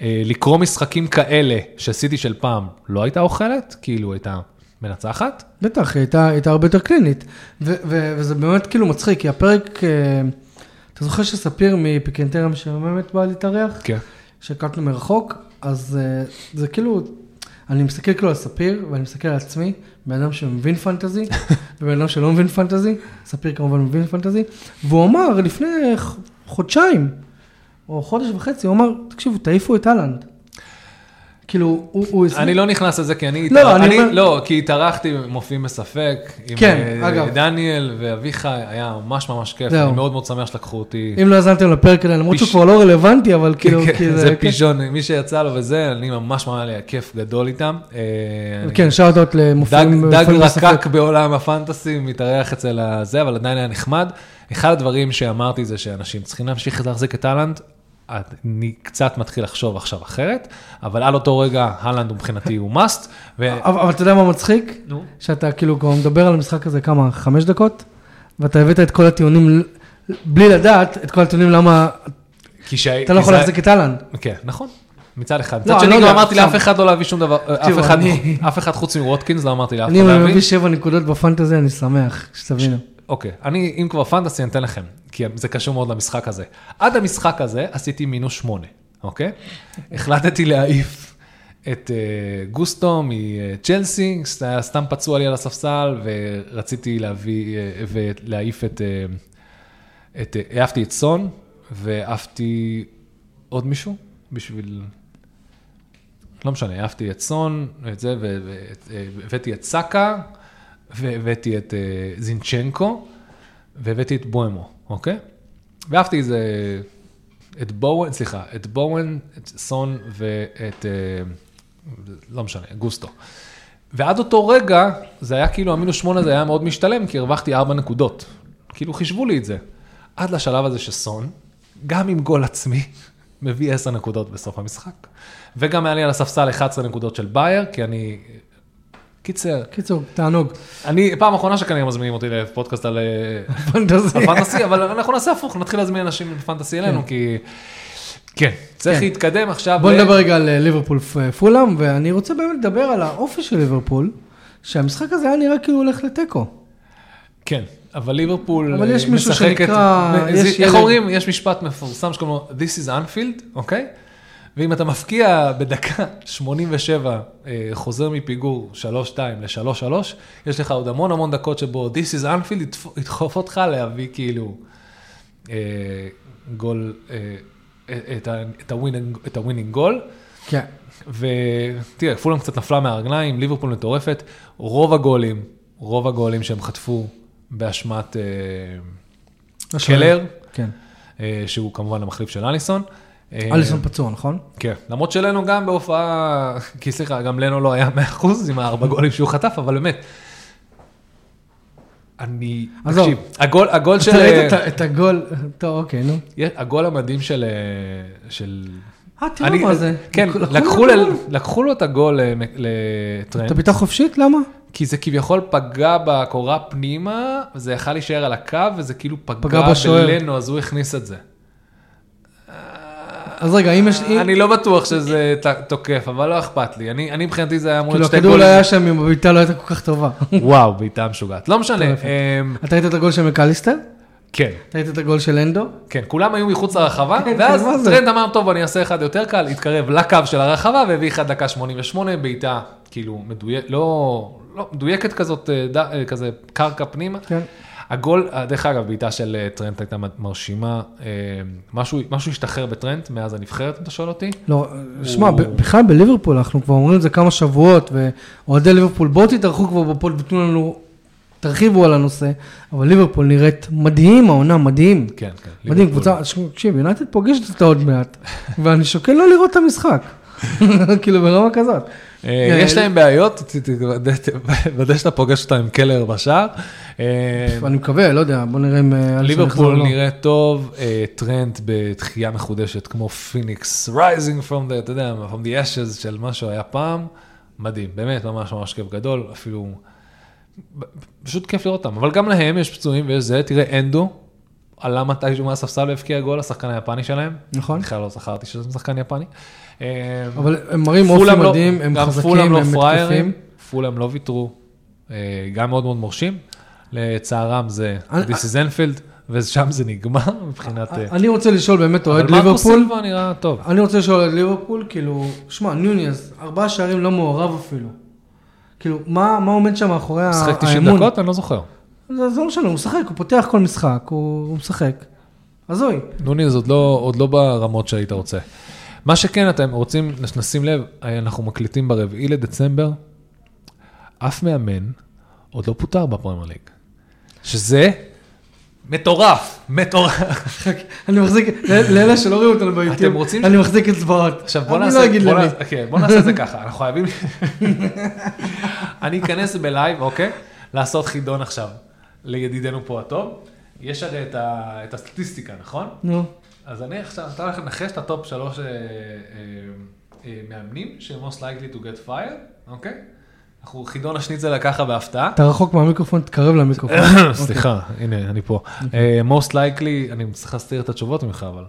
אה, לקרוא משחקים כאלה שסיטי של פעם לא הייתה אוכלת, כאילו הייתה מנצחת. בטח, היא הייתה, הייתה הרבה יותר קלינית. ו- ו- וזה באמת כאילו מצחיק, כי הפרק, אה, אתה זוכר שספיר מפיקנטריה משעממת בא להתארח? כן. שהקלטנו מרחוק, אז אה, זה כאילו, אני מסתכל כאילו על ספיר, ואני מסתכל על עצמי, בן אדם שמבין פנטזי, ובן אדם שלא מבין פנטזי, ספיר כמובן מבין פנטזי, והוא אמר לפני חודשיים, או חודש וחצי, הוא אמר, תקשיבו, תעיפו את אהלנד. כאילו, הוא... הוא אני לא נכנס לזה כי אני, לא, התאר- אני אני אומר- לא, כי התארחתי מופיעים בספק, עם כן, אה, אגב. דניאל ואביחי, היה ממש ממש כיף, זהו. אני מאוד מאוד שמח שלקחו אותי. אם לא האזנתם לפרק הזה, למרות שהוא כבר לא רלוונטי, אבל כאילו, כן, כי זה כן. פיז'ון, מי שיצא לו וזה, אני ממש ממש היה כיף גדול איתם. אה, כן, שאוט אאוט דג, למופעים דג בספק. רקק בעולם הפנטסי, מתארח אצל הזה, אבל עדיין היה נחמד. אחד הדברים שאמרתי זה שאנשים צריכים להמשיך להחזיק את אהלנד. אני קצת מתחיל לחשוב עכשיו אחרת, אבל על אותו רגע, אהלנד הוא מבחינתי הוא must. ו... אבל אבל אתה יודע מה מצחיק? נו. שאתה כאילו כבר מדבר על המשחק הזה כמה, חמש דקות? ואתה הבאת את כל הטיעונים, בלי לדעת את כל הטיעונים למה כי שהי- אתה לא יכול זה- להחזיק את אהלן. כן, נכון. מצד אחד. לא, מצד שני, לא לא יודע, אמרתי לאף אחד לא להביא שום דבר, אף תראו, אחד- אני- אף אחד חוץ מווטקינס לא אמרתי לאף אחד אם אני להביא. מביא שבע נקודות בפנטזי, אני שמח, שתבינו. אוקיי, אני, אם כבר פנטסי, אני אתן לכם, כי זה קשור מאוד למשחק הזה. עד המשחק הזה עשיתי מינוס שמונה, אוקיי? החלטתי להעיף את uh, גוסטו מצ'לסי, סתם פצוע לי על הספסל, ורציתי להביא, uh, ולהעיף את, uh, את, uh, העפתי את סון, והעפתי עוד מישהו, בשביל... לא משנה, העפתי את סון, את זה, והבאתי את סאקה, והבאתי את אה, זינצ'נקו, והבאתי את בוימו, אוקיי? והעפתי איזה, את בואן, סליחה, את בואן, את סון ואת, אה, לא משנה, גוסטו. ועד אותו רגע, זה היה כאילו, המינוס שמונה זה היה מאוד משתלם, כי הרווחתי ארבע נקודות. כאילו, חישבו לי את זה. עד לשלב הזה שסון, גם עם גול עצמי, מביא עשר נקודות בסוף המשחק. וגם היה לי על הספסל 11 נקודות של בייר, כי אני... קיצר, קיצור, תענוג. אני, פעם אחרונה שכנראה מזמינים אותי לפודקאסט על אה, פנטסי, אבל אנחנו נעשה הפוך, נתחיל להזמין אנשים לפנטסי אלינו, כי... כן, צריך כן. להתקדם עכשיו. בוא נדבר רגע על אה, ליברפול פולאם, ואני רוצה באמת לדבר על האופי של ליברפול, שהמשחק הזה היה נראה כאילו הולך לתיקו. כן, אבל ליברפול אבל יש אה, מישהו משחקת- שנקרא- איך אומרים? יש משפט מפורסם שקוראים לו This is Anfield, אוקיי? ואם אתה מבקיע בדקה 87, אה, חוזר מפיגור 3-2 ל-3-3, יש לך עוד המון המון דקות שבו This is Anfield ידחוף אותך להביא כאילו אה, גול, אה, את ה- את ה winning- את ה winning goal. כן. ותראה, פולאם קצת נפלה מהרגליים, ליברפול מטורפת, רוב הגולים, רוב הגולים שהם חטפו באשמת אה, קלר, כן. אה, שהוא כמובן המחליף של אליסון. אה, אליסון פצוע, נכון? כן, למרות שלנו גם בהופעה, כי סליחה, גם לנו לא היה 100% עם הארבע גולים שהוא חטף, אבל באמת, אני. תקשיב, הגול, הגול של, אתה ראית את ה- את הגול, טוב, אוקיי, נו. הגול המדהים של, אה, אה, אני- מה זה. כן, לקחו לו את הגול. את אה, לטרנד. אתה בעיטה חופשית? למה? כי זה כביכול פגע בקורה פנימה, וזה יכל להישאר על הקו, וזה כאילו פגע. בלנו, אז הוא הכניס את זה. אז רגע, אם יש... אני לא בטוח שזה תוקף, אבל לא אכפת לי. אני מבחינתי זה היה אמור כאילו להיות שתי הכדור לא גולים. היה שם אם הבעיטה לא הייתה כל כך טובה. וואו, בעיטה משוגעת. לא משנה. אמ, אתה ראית את הגול של מקליסטר? כן, אתה ראית את הגול של אנדו? כן, כולם היו מחוץ לרחבה, כן, ואז מה זה? טרנט אמר, טוב, אני אעשה אחד יותר קל, התקרב לקו של הרחבה, והביא אחד דקה 88, בעיטה כאילו מדויק, לא, לא, מדויקת כזאת, אה, אה, כזה קרקע פנימה. כן. הגול, אה, דרך אגב, בעיטה של אה, טרנט הייתה מרשימה. אה, משהו משהו השתחרר בטרנט מאז הנבחרת, אם אתה שואל אותי? לא, שמע, הוא- ב- בכלל בליברפול, אנחנו כבר אומרים את זה כמה שבועות, ואוהדי ליברפול, בואו תתארחו כבר בפוד ותנו לנו, תרחיבו על הנושא, אבל ליברפול נראית מדהים, העונה, מדהים. כן, כן. מדהים. קבוצה, תקשיב, יונייטד פוגשת אותה עוד מעט, ואני שוקל לא לראות את המשחק. כאילו ברמה כזאת. אה, יש להם בעיות, ת- ת- תוודא- שאתה פוגש אותה עם קלאהר בשער. אה, אני מקווה, לא יודע, בוא נראה אם... אה, ליברפול לא. נראה טוב, אה, טרנט בתחייה מחודשת כמו פיניקס, rising from the, אתה יודע, from the ashes של מה שהוא היה פעם, מדהים, באמת ממש ממש כיף גדול, אפילו, פשוט כיף לראות אותם, אבל גם להם יש פצועים ויש זה, תראה אנדו, עלה מתישהו מהספסל והבקיע גול, השחקן היפני שלהם, נכון. בכלל לא זכרתי שזה שחקן יפני. אה, אבל הם מראים אופי לא- מדהים, הם חזקים, לא הם פראיירים, מתקפים. פולאם לא ויתרו, אה, גם מאוד מאוד מורשים. לצערם זה This is Enfield, ושם זה נגמר מבחינת... אה, אני רוצה לשאול באמת אוהד אבל מרקו ליברפול, סילבה נראה טוב. אני רוצה לשאול על ליברפול, כאילו, שמע, ניוניאז, ארבעה שערים לא מעורב אפילו. כאילו, מה מה עומד שם מאחורי ה- משחק 90 האמון? דקות? אני לא זוכר. זה זה לא משנה, הוא משחק, הוא פותח כל משחק, הוא הוא משחק. הזוי. נוני זה עוד לא, עוד לא ברמות שהיית רוצה. מה שכן, אתם רוצים, נשים לב, אנחנו מקליטים ברביעי לדצמבר, אף מאמן עוד לא פוטר בפרמייר ליג. שזה מטורף, מטורף. אני מחזיק, לאלה שלא רואים אותנו ביוטיוב, אני מחזיק אצבעות. עכשיו בוא אני נעשה, לא אגיד בוא למי. נעשה, okay, בוא נעשה את זה ככה, אנחנו חייבים, אני אכנס בלייב, אוקיי? לעשות חידון עכשיו לידידנו פה הטוב. יש הרי את הסטטיסטיקה, נכון? נו, אז אני עכשיו, אתה הולך לנחש את הטופ שלוש אה, אה, אה, מאמנים שהם most likely to get fired, אוקיי? אנחנו חידון השניצל ככה בהפתעה. אתה רחוק מהמיקרופון, תתקרב למיקרופון. סליחה, הנה, אני פה. אה, most likely, אני צריך להסתיר את התשובות ממך, אבל.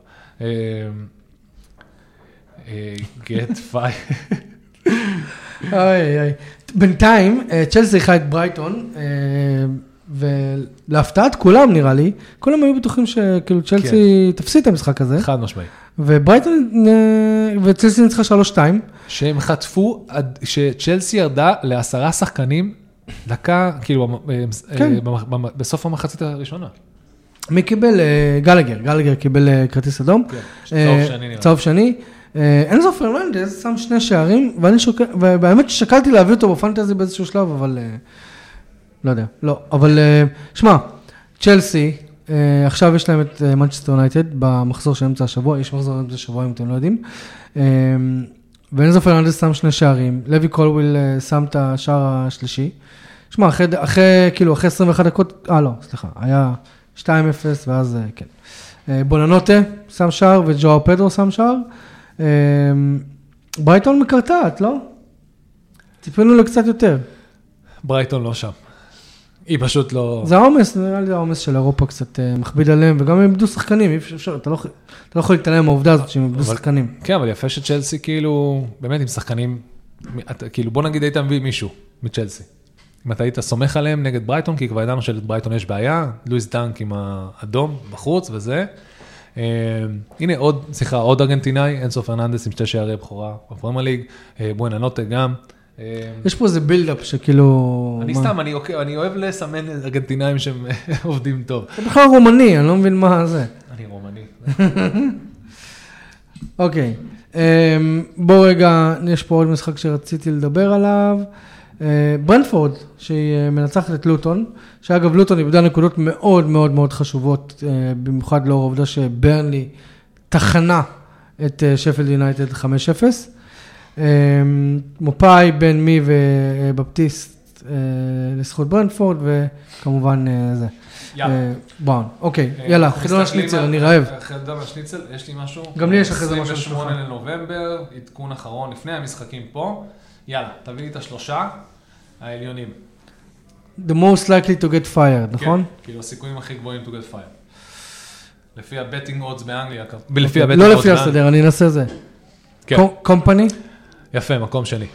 get fired. אוי אוי. בינתיים, צ'לסי אירחה את ברייטון, ולהפתעת כולם נראה לי, כולם היו בטוחים שכאילו צ'לסי תפסיד את המשחק הזה, חד משמעי. וברייטון, אה, וצ'לסי ניצחה 3-2. שהם חטפו, שצ'לסי ירדה לעשרה שחקנים, דקה, כאילו, אה, כן. אה, במ- בסוף המחצית הראשונה. מי קיבל? גלגר, גלגר קיבל כרטיס אדום. כן, צהוב שני נראה. צהוב שני. אה, אנזו פרננדס שם שני שערים, ואני שוקל, ובאמת ששקלתי להביא אותו בפנטזי באיזשהו שלב, אבל לא יודע, לא. אבל אה, שמע, צ'לסי, אה, עכשיו יש להם את מנצ'סטר יונייטד במחזור של אמצע השבוע, יש מחזור אמצע השבוע אם אתם לא יודעים. אה, ואנזו פרננדס שם שני שערים, לוי קולוויל אה, שם את השער השלישי. שמע, אחרי, אחרי, כאילו, אחרי 21 דקות, אה לא, סליחה, היה 2-0 ואז אה, כן. אה, בוננוטה שם שער וז'ואאו פדרו שם שער. אה, ברייטון מקרטעת, לא? ציפינו לקצת יותר. ברייטון לא שם. היא פשוט לא... זה העומס, נראה לי העומס של אירופה קצת אה, מכביד עליהם, וגם הם איבדו שחקנים, אי אפשר, אתה לא, אתה לא יכול להתעלם מהעובדה הזאת שהם איבדו שחקנים. כן, אבל יפה שצ'לסי כאילו, באמת עם שחקנים, כאילו בוא נגיד היית מביא מישהו מצ'לסי. אם אתה היית סומך עליהם נגד ברייטון, כי כבר ידענו שלברייטון יש בעיה, לואיס דנק עם האדום בחוץ וזה. אה, הנה עוד, סליחה, עוד ארגנטינאי, אנזו פרננדס עם שתי שערי בכורה בפרמייר ליג, אה, בואנה נוטה גם. אה, יש פה איזה buildup שכאילו... אני? סתם, אני, אני אוהב לסמן ארגנטינאים שהם עובדים טוב. זה בכלל רומני, אני לא מבין מה זה. אני רומני. אוקיי, אמ, בוא רגע, יש פה עוד משחק שרציתי לדבר עליו. אה, ברנפורד, שהיא אה, מנצחת את לוטון, שאגב לוטון איבדה נקודות מאוד מאוד מאוד חשובות, אה, במיוחד לאור העובדה שברנלי טחנה את שפלד יונייטד 5-0. אמ, מופאי, בן מי ובפטיסט אה, לזכות ברנפורד, וכמובן אה, זה. יאללה. אה, בראון. אוקיי, יאללה, מסתכלים השניצל, אני רעב. חידון השניצל, יש לי משהו. גם לי יש אחרי זה משהו 28 שלך. לנובמבר, עדכון אחרון לפני המשחקים פה. יאללה, תביא לי את השלושה העליונים. The most likely to get fired, נכון? כן, כאילו הסיכויים הכי גבוהים to get fire. לפי הבטינג אודס באנגליה. לפי הבטינג לא odds לפי באנגליה. הסדר, אני אנסה זה. כן, קומפני? יפה, מקום שני.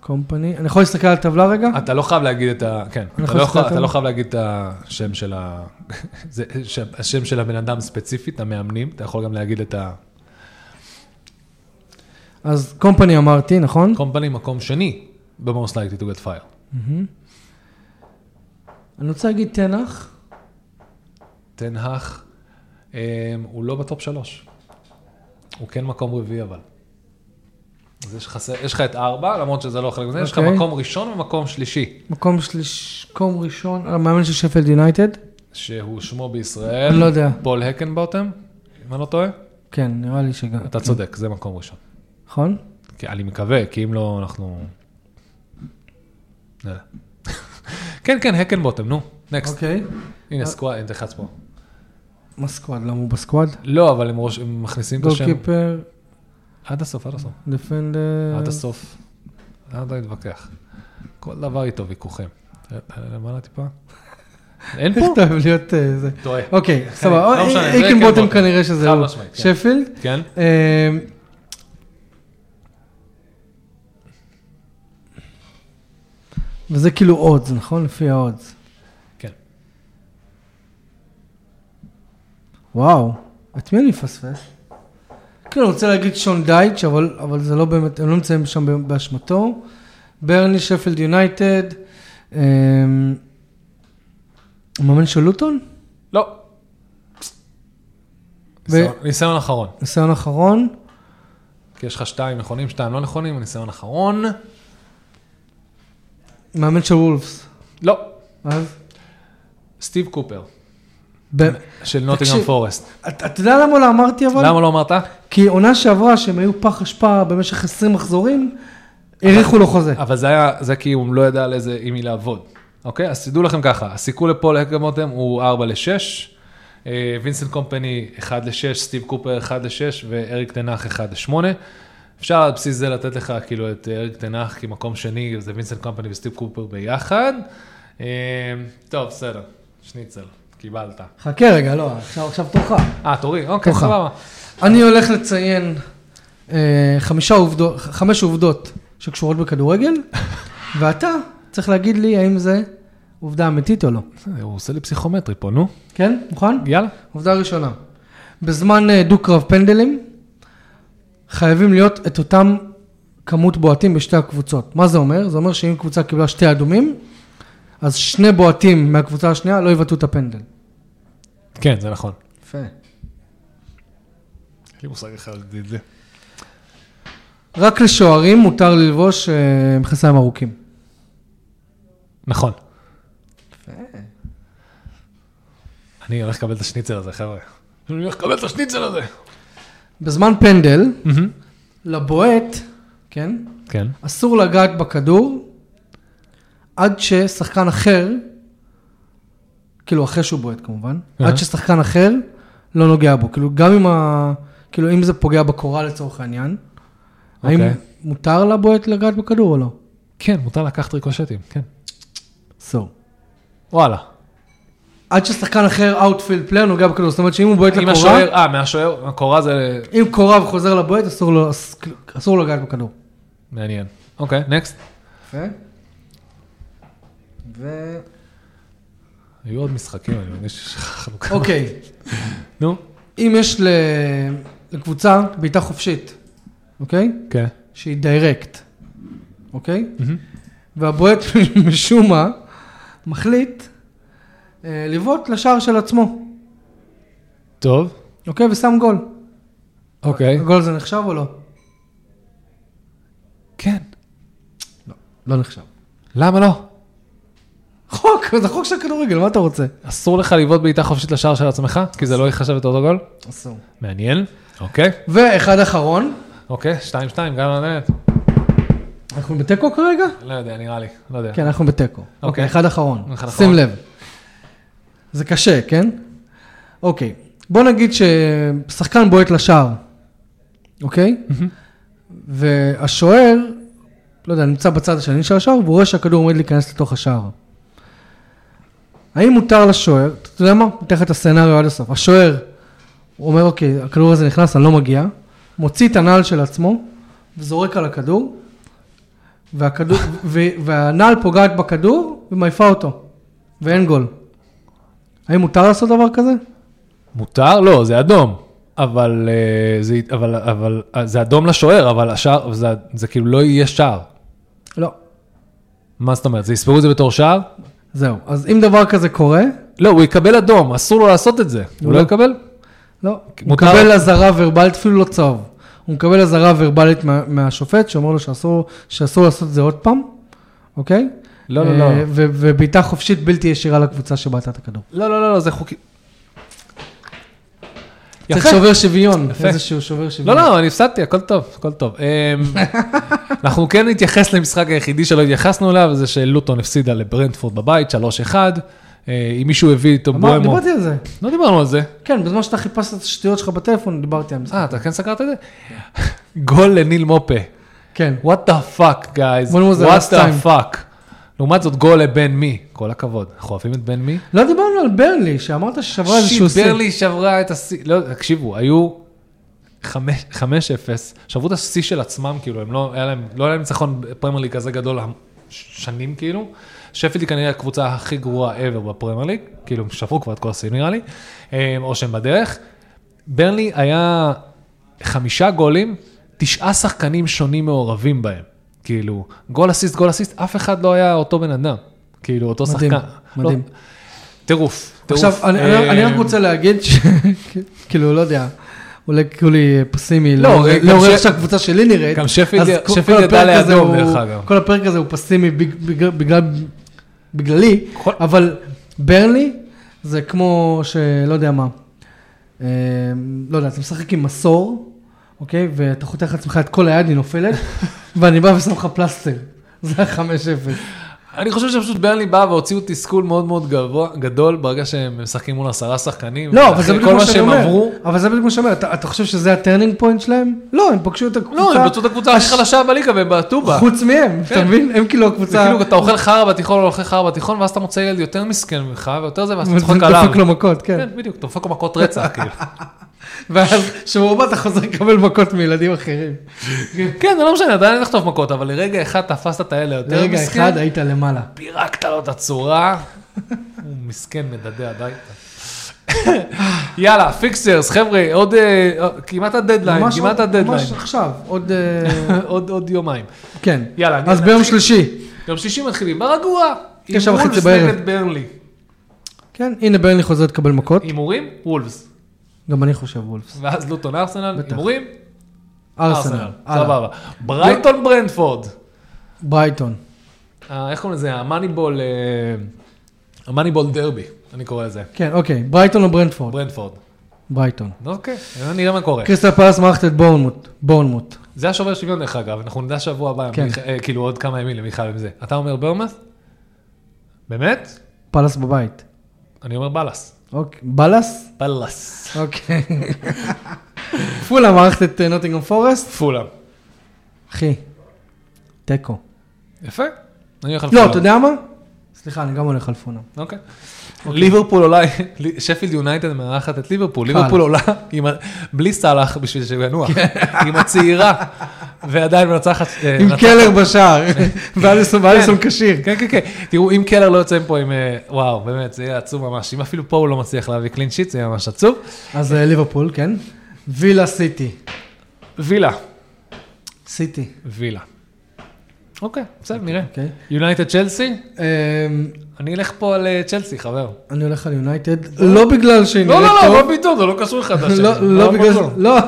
קומפני. אני יכול להסתכל על הטבלה רגע? אתה לא חייב להגיד את ה... כן, אני אתה לא יכול- אתה לא חייב להגיד את השם של ה... זה שם- השם של הבן אדם ספציפית, המאמנים, אתה יכול גם להגיד את ה... אז קומפני אמרתי, נכון? קומפני מקום שני ב-most likely to get fire. אני רוצה להגיד תנח. תנהך, אמ, הוא לא בטופ שלוש. הוא כן מקום רביעי אבל. אז יש לך, יש לך את ארבע, למרות שזה לא חלק מזה, יש לך אוקיי. מקום ראשון ומקום שלישי, מקום שליש... מקום ראשון, המאמן של שפילד יונייטד. שהוא שמו בישראל, אני לא יודע. פול הקינגבוטום, אם אני לא טועה. כן, נראה לי שגם. אתה צודק, זה מקום ראשון. נכון? כי אני מקווה, כי אם לא, אנחנו... יודע. כן, כן, הקינגבוטום, נו, Next. אוקיי. הנה squad, תלחץ פה. מה squad? למה הוא ב squad? לא, אבל הם מכניסים את השם. goalkeeper, עד הסוף, עד הסוף. defender. עד הסוף. עד לא להתווכח. כל דבר איתו ויכוחים. למעלה טיפה. אין פה? אוהב להיות אה, זה. טועה. אוקיי, לא סבבה. משנה, זה icon bottom icon כנראה שזה הוא. כן. שפילד. כן? אה, וזה כאילו אודס, נכון? לפי האודס. כן. וואו, את מי אני מפספס? כן, אני רוצה להגיד שון דייטש, אבל, אבל זה לא באמת, הם לא נמצאים שם באשמתו. ברני, שפילד יונייטד. אה, המאמן של לוטון? לא. ו- ניסיון- אחרון. ניסיון אחרון. כי יש לך שתיים נכונים, שתיים לא נכונים, ניסיון אחרון. מאמן של וולפס. לא. אז? סטיב קופר, של נוטינגרם. פורסט. אתה יודע למה לא אמרתי אבל? למה לא אמרת? כי עונה שעברה שהם היו פח אשפה במשך 20 מחזורים, האריכו לו חוזה. אבל זה היה, זה כי הוא לא ידע על איזה, עם מי לעבוד. אוקיי? אז תדעו לכם ככה, הסיכוי לפול הקמוטם הוא 4 ל-6, וינסנט קומפני 1 ל-6, סטיב קופר 1 ל-6 ואריק תנח 1 ל-8. אפשר על בסיס זה לתת לך כאילו את אריק תנח כמקום שני, זה וינסנט קומפני וסטיב קופר ביחד. אה, טוב, בסדר, שניצל, קיבלת. חכה רגע, לא, עכשיו עכשיו תורך. אה, תורי, אוקיי. סבבה. אני הולך לציין אה, חמישה עובדות, חמש עובדות שקשורות בכדורגל, ואתה צריך להגיד לי האם זה עובדה אמיתית או לא. הוא עושה לי פסיכומטרי פה, נו. כן? מוכן? יאללה. עובדה ראשונה. בזמן אה, דו-קרב פנדלים, חייבים להיות את אותם כמות בועטים בשתי הקבוצות. מה זה אומר? זה אומר שאם קבוצה קיבלה שתי אדומים, אז שני בועטים מהקבוצה השנייה לא יבטאו את הפנדל. כן, זה נכון. יפה. אין לי מושג איך להגיד את זה. רק לשוערים מותר ללבוש אה, מכנסיים ארוכים. נכון. אני הולך לקבל את השניצל הזה, חבר'ה. אני הולך לקבל את השניצל הזה. בזמן פנדל, לבועט, כן, כן. אסור לגעת בכדור עד ששחקן אחר, כאילו אחרי שהוא בועט כמובן. עד ששחקן אחר לא נוגע בו. כאילו גם אם ה... כאילו אם זה פוגע בקורה לצורך העניין, האם אוקיי. מותר לבועט לגעת בכדור או לא? כן, מותר לקחת ריקושטים, כן. אסור. וואלה. עד ששחקן אחר outfield player נוגע בכדור, זאת אומרת שאם הוא בועט לקורה, השוער, אה, מהשוער, הקורה זה אם קורה וחוזר לבועט, אסור לו לגעת בכדור. מעניין. אוקיי, next. יפה. ו... היו עוד משחקים, אני מרגיש שיש לך חלוקה. אוקיי, נו. אם יש. לקבוצה בעיטה חופשית, אוקיי? כן. שהיא דיירקט, אוקיי? והבועט משום מה מחליט אה, לבעוט לשער של עצמו, טוב. אוקיי? ושם גול. אוקיי. הגול הזה נחשב או לא? כן. לא נחשב. למה לא? חוק, זה חוק של כדורגל, מה אתה רוצה? אסור לך לבעוט בעיטה חופשית לשער של עצמך? כי זה לא ייחשב את אותו גול? אסור. מעניין. אוקיי. ואחד אחרון, אוקיי, שתיים שתיים, גם לנהלת. אנחנו בתיקו כרגע? לא יודע, נראה לי. לא יודע. כן, אנחנו בתיקו. אוקיי, אחד אחרון. שים. לב. זה קשה, כן? אוקיי. בוא נגיד ששחקן בועט לשער, אוקיי? והשוער, לא יודע, נמצא בצד השני של השער, והוא רואה שהכדור עומד להיכנס לתוך השער. האם מותר לשוער, אתה יודע מה? לך את הסצנריו עד הסוף. השוער, הוא אומר, אוקיי, הכדור הזה נכנס, אני לא מגיע, מוציא את הנעל של עצמו, וזורק על הכדור, והכדור, ו- והנעל פוגעת בכדור ומעיפה אותו, ואין גול. האם מותר לעשות דבר כזה? מותר? לא, זה אדום. אבל, אה, זה, אבל, אבל אה, זה אדום לשוער, אבל השער, זה, זה כאילו לא יהיה שער. לא. מה זאת אומרת? זה יספרו את זה בתור שער? זהו. אז אם דבר כזה קורה, לא, הוא יקבל אדום, אסור לו לעשות את זה. הוא לא לא. יקבל? לא, הוא מקבל אזהרה ורבלית, אפילו לא צהוב. הוא מקבל אזהרה ורבלית מה, מהשופט, שאומר לו שאסור, שאסור לעשות את זה עוד פעם, אוקיי? לא, לא, לא. אה, ובעיטה חופשית בלתי ישירה לקבוצה שבעטה את הכדור. לא, לא, לא, לא, זה חוקי. צריך. שובר שוויון. איזשהו שובר שוויון. לא, לא, אני הפסדתי, הכל טוב, הכל טוב. אמ, אנחנו כן נתייחס למשחק היחידי שלא התייחסנו אליו, זה שלוטון הפסידה לברנדפורד בבית, 3-1. אה, אם מישהו הביא איתו אמר, בוימו... דיברתי על זה. לא דיברנו על זה. כן, בזמן שאתה חיפשת את השטויות שלך בטלפון, דיברתי על זה. אה, אתה כן סגרת את זה? גול לניל מופה. כן. What the fuck, guys. What the fuck. לעומת זאת, גול לבן מי. כל הכבוד. אנחנו אוהבים את בן מי? לא דיברנו על ברלי, שאמרת ששברה איזשהו שיא. ברלי שברה את השיא, לא, תקשיבו, היו חמש- 5-0, שברו את השיא של עצמם, כאילו, הם לא, היה להם, לא היה להם ניצחון פרמייר ליג כזה גדול שנים, כאילו. שפילד היא כנראה הקבוצה הכי גרועה ever בפרמייר ליג, כאילו, הם שברו כבר את כל השיא נראה לי, אה, או שהם בדרך. ברלי היה חמישה גולים, תשעה שחקנים שונים מעורבים בהם. כאילו, גול אסיסט, גול אסיסט, אף אחד לא היה אותו בן אדם. כאילו, אותו מדהים, שחקן. מדהים. לא, טירוף, טירוף. עכשיו, אני- אני אני רק אה, רוצה להגיד, ש- כאילו, לא יודע, אולי כאילו לי פסימי, לא, לאור ש- איך שהקבוצה שלי נראית. גם שפילד- ידע לאדום, הוא- דרך אגב. כל הפרק הזה הוא פסימי בג- בגלל- בגלל- בגללי, כל- אבל ברלי זה כמו שלא יודע מה, אה, לא יודע, אתה משחק עם מסור, אוקיי, ואתה חותך לעצמך את כל היד, היא נופלת, ואני בא ושם לך פלסטר. זה ה-5-0. אני חושב שפשוט ברנלי בא והוציאו תסכול מאוד מאוד גבוה, גדול ברגע שהם משחקים מול עשרה שחקנים. לא, אבל זה בדיוק מה שאני אומר. עברו. אבל זה בדיוק מה שאני אומר. אתה אתה חושב שזה ה turning point שלהם? לא, הם פגשו את הקבוצה. לא, הם מצאו את הקבוצה הכי חלשה בליגה והם בעטו בה. חוץ מהם, אתה כן. מבין? הם כאילו זה הקבוצה... כאילו אתה אוכל חרא בתיכון, אוכל חרא בתיכון, ואז אתה מוצא ילד יותר מסכן ממך, ויותר זה, ואז אתה צוחק עליו. דופק לו מכות, כן. כן, בדיוק, אתה דופק לו מכות רצח, כאילו. ואז שבוע הבא אתה חוזר לקבל מכות מילדים אחרים. כן, זה לא משנה, עדיין תחטוף מכות, אבל לרגע אחד תפסת את האלה יותר לרגע מסכן, אחד היית למעלה. פירקת לו את הצורה, הוא מסכן מדדה הביתה. יאללה, fixtures, חבר'ה, עוד אה, כמעט הדדליין, ממש כמעט הדדליין. ממש עכשיו, עוד... אה, עוד יומיים. כן. יאללה, אז ביום שלישי. יום שישי מתחילים, ברגוע. תשע עם וחצי וולפס בערב. נגד ברנלי. כן, הנה ברנלי חוזרת לקבל מכות. הימורים? וולפס. גם אני חושב וולפס. ואז לוטון ארסנל. הימורים? ארסנל. סבבה. ברייטון ברנטפורד. ברייטון. אה, איך קוראים לזה? ה Moneyball, אה, ה Moneyball derby, אני קורא לזה. כן, אוקיי. ברייטון או ברנטפורד? ברנטפורד. ברייטון. אוקיי, נראה מה קורה. קריסטל פלס מארחת את בורנמוט. בורנמוט. זה השובר שוויון דרך אגב, אנחנו נדע שבוע הבא, כן. מיכ- אה, כאילו עוד כמה ימים למיכל עם זה. אתה אומר ברמאס? באמת? פלס בבית. אני אומר בלאס. אוקיי. בלס? בלאס. אוקיי. פולה מערכת את אה, נוטינגרם פורסט. פולאם. אחי, תיקו. יפה. לא. אתה יודע מה? סליחה, אני גם הולך על פונה. אוקיי. ליברפול עולה, שפילד יונייטד מארחת את ליברפול, ליברפול עולה בלי סאלח בשביל שהוא ינוח, עם הצעירה, ועדיין מנצחת. אה, עם קלר בשער, ואליסון ואליסון כשיר. כן, כן, כן. תראו, אם קלר לא יוצא מפה עם, אה, וואו, באמת, זה יהיה עצוב ממש. אם אפילו פה הוא לא מצליח להביא קלין שיט, זה יהיה ממש עצוב. אז אה, ליברפול, כן. וילה סיטי. וילה. סיטי. וילה. אוקיי, בסדר, נראה. אוקיי. יונייטד צ'לסי? אמ, אני אלך פה על אה, צ'לסי, חבר. אני הולך על יונייטד, לא בגלל שהיא לא, נראית לא, טוב. לא, מה פתאום, זה לא קשור אחד לשני. לא, לא בגלל, קשור. לא,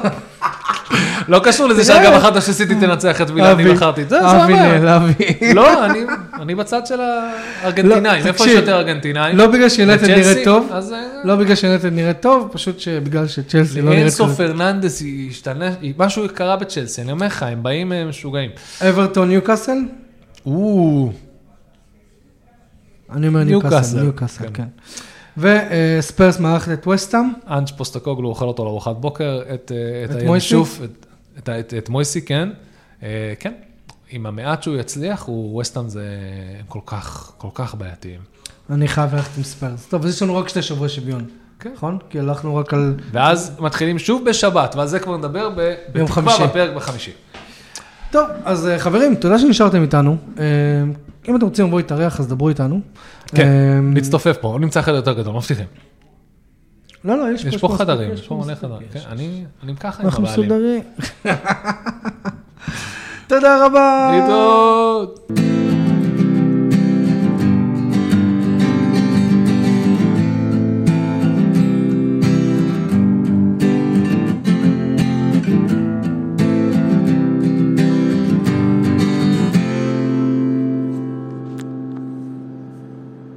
לא קשור לזה. שגם אחת שסיטי תנצח את וילה, אני בחרתי את זה, זה. נעלבי. לא, אני- אני בצד של הארגנטינאים, לא, איפה יש יותר ארגנטינאים? לא בגלל וצ'לסי? נראית טוב, אה, לא בגלל שיונייטד נראית טוב, פשוט שבגלל שצ'לסי לא נראית אינסו כזה. פרננדס השתנה, משהו קרה בצ'לסי, אני אומר לך, הם באים אה, משוגעים. אברטון ניוקאסל? אני אומר ניוקאסל, ניוקאסל, כן. כן. וספרס מארחת את וסטאם, אנץ' פוסטקוגלו אוכל אותו לארוחת בוקר, את אה, את את הינשוף, את- את את- את מויסי, כן. אה, כן, עם המעט שהוא יצליח, הוא ווסטהאם זה הם כל כך, כל כך בעייתיים. אני חייב ללכת עם ספרס. טוב, אז יש לנו רק שתי שבועי שוויון, כן. נכון? כי הלכנו רק על... ואז מתחילים שוב בשבת, ועל זה כבר נדבר ב- ביום בתקווה חמישי. בפרק בחמישי. טוב, אז אה, חברים, תודה שנשארתם איתנו. אה, אם אתם רוצים לבוא להתארח, אז דברו איתנו. כן, אה, נצטופף פה, נמצא חדר יותר גדול, מבטיחים. לא, לא, יש יש יש פה חדרים, יש פה מלא חדרים. כן, אני ככה עם אנחנו הבעלים. מסודרים. תודה רבה. להתראות.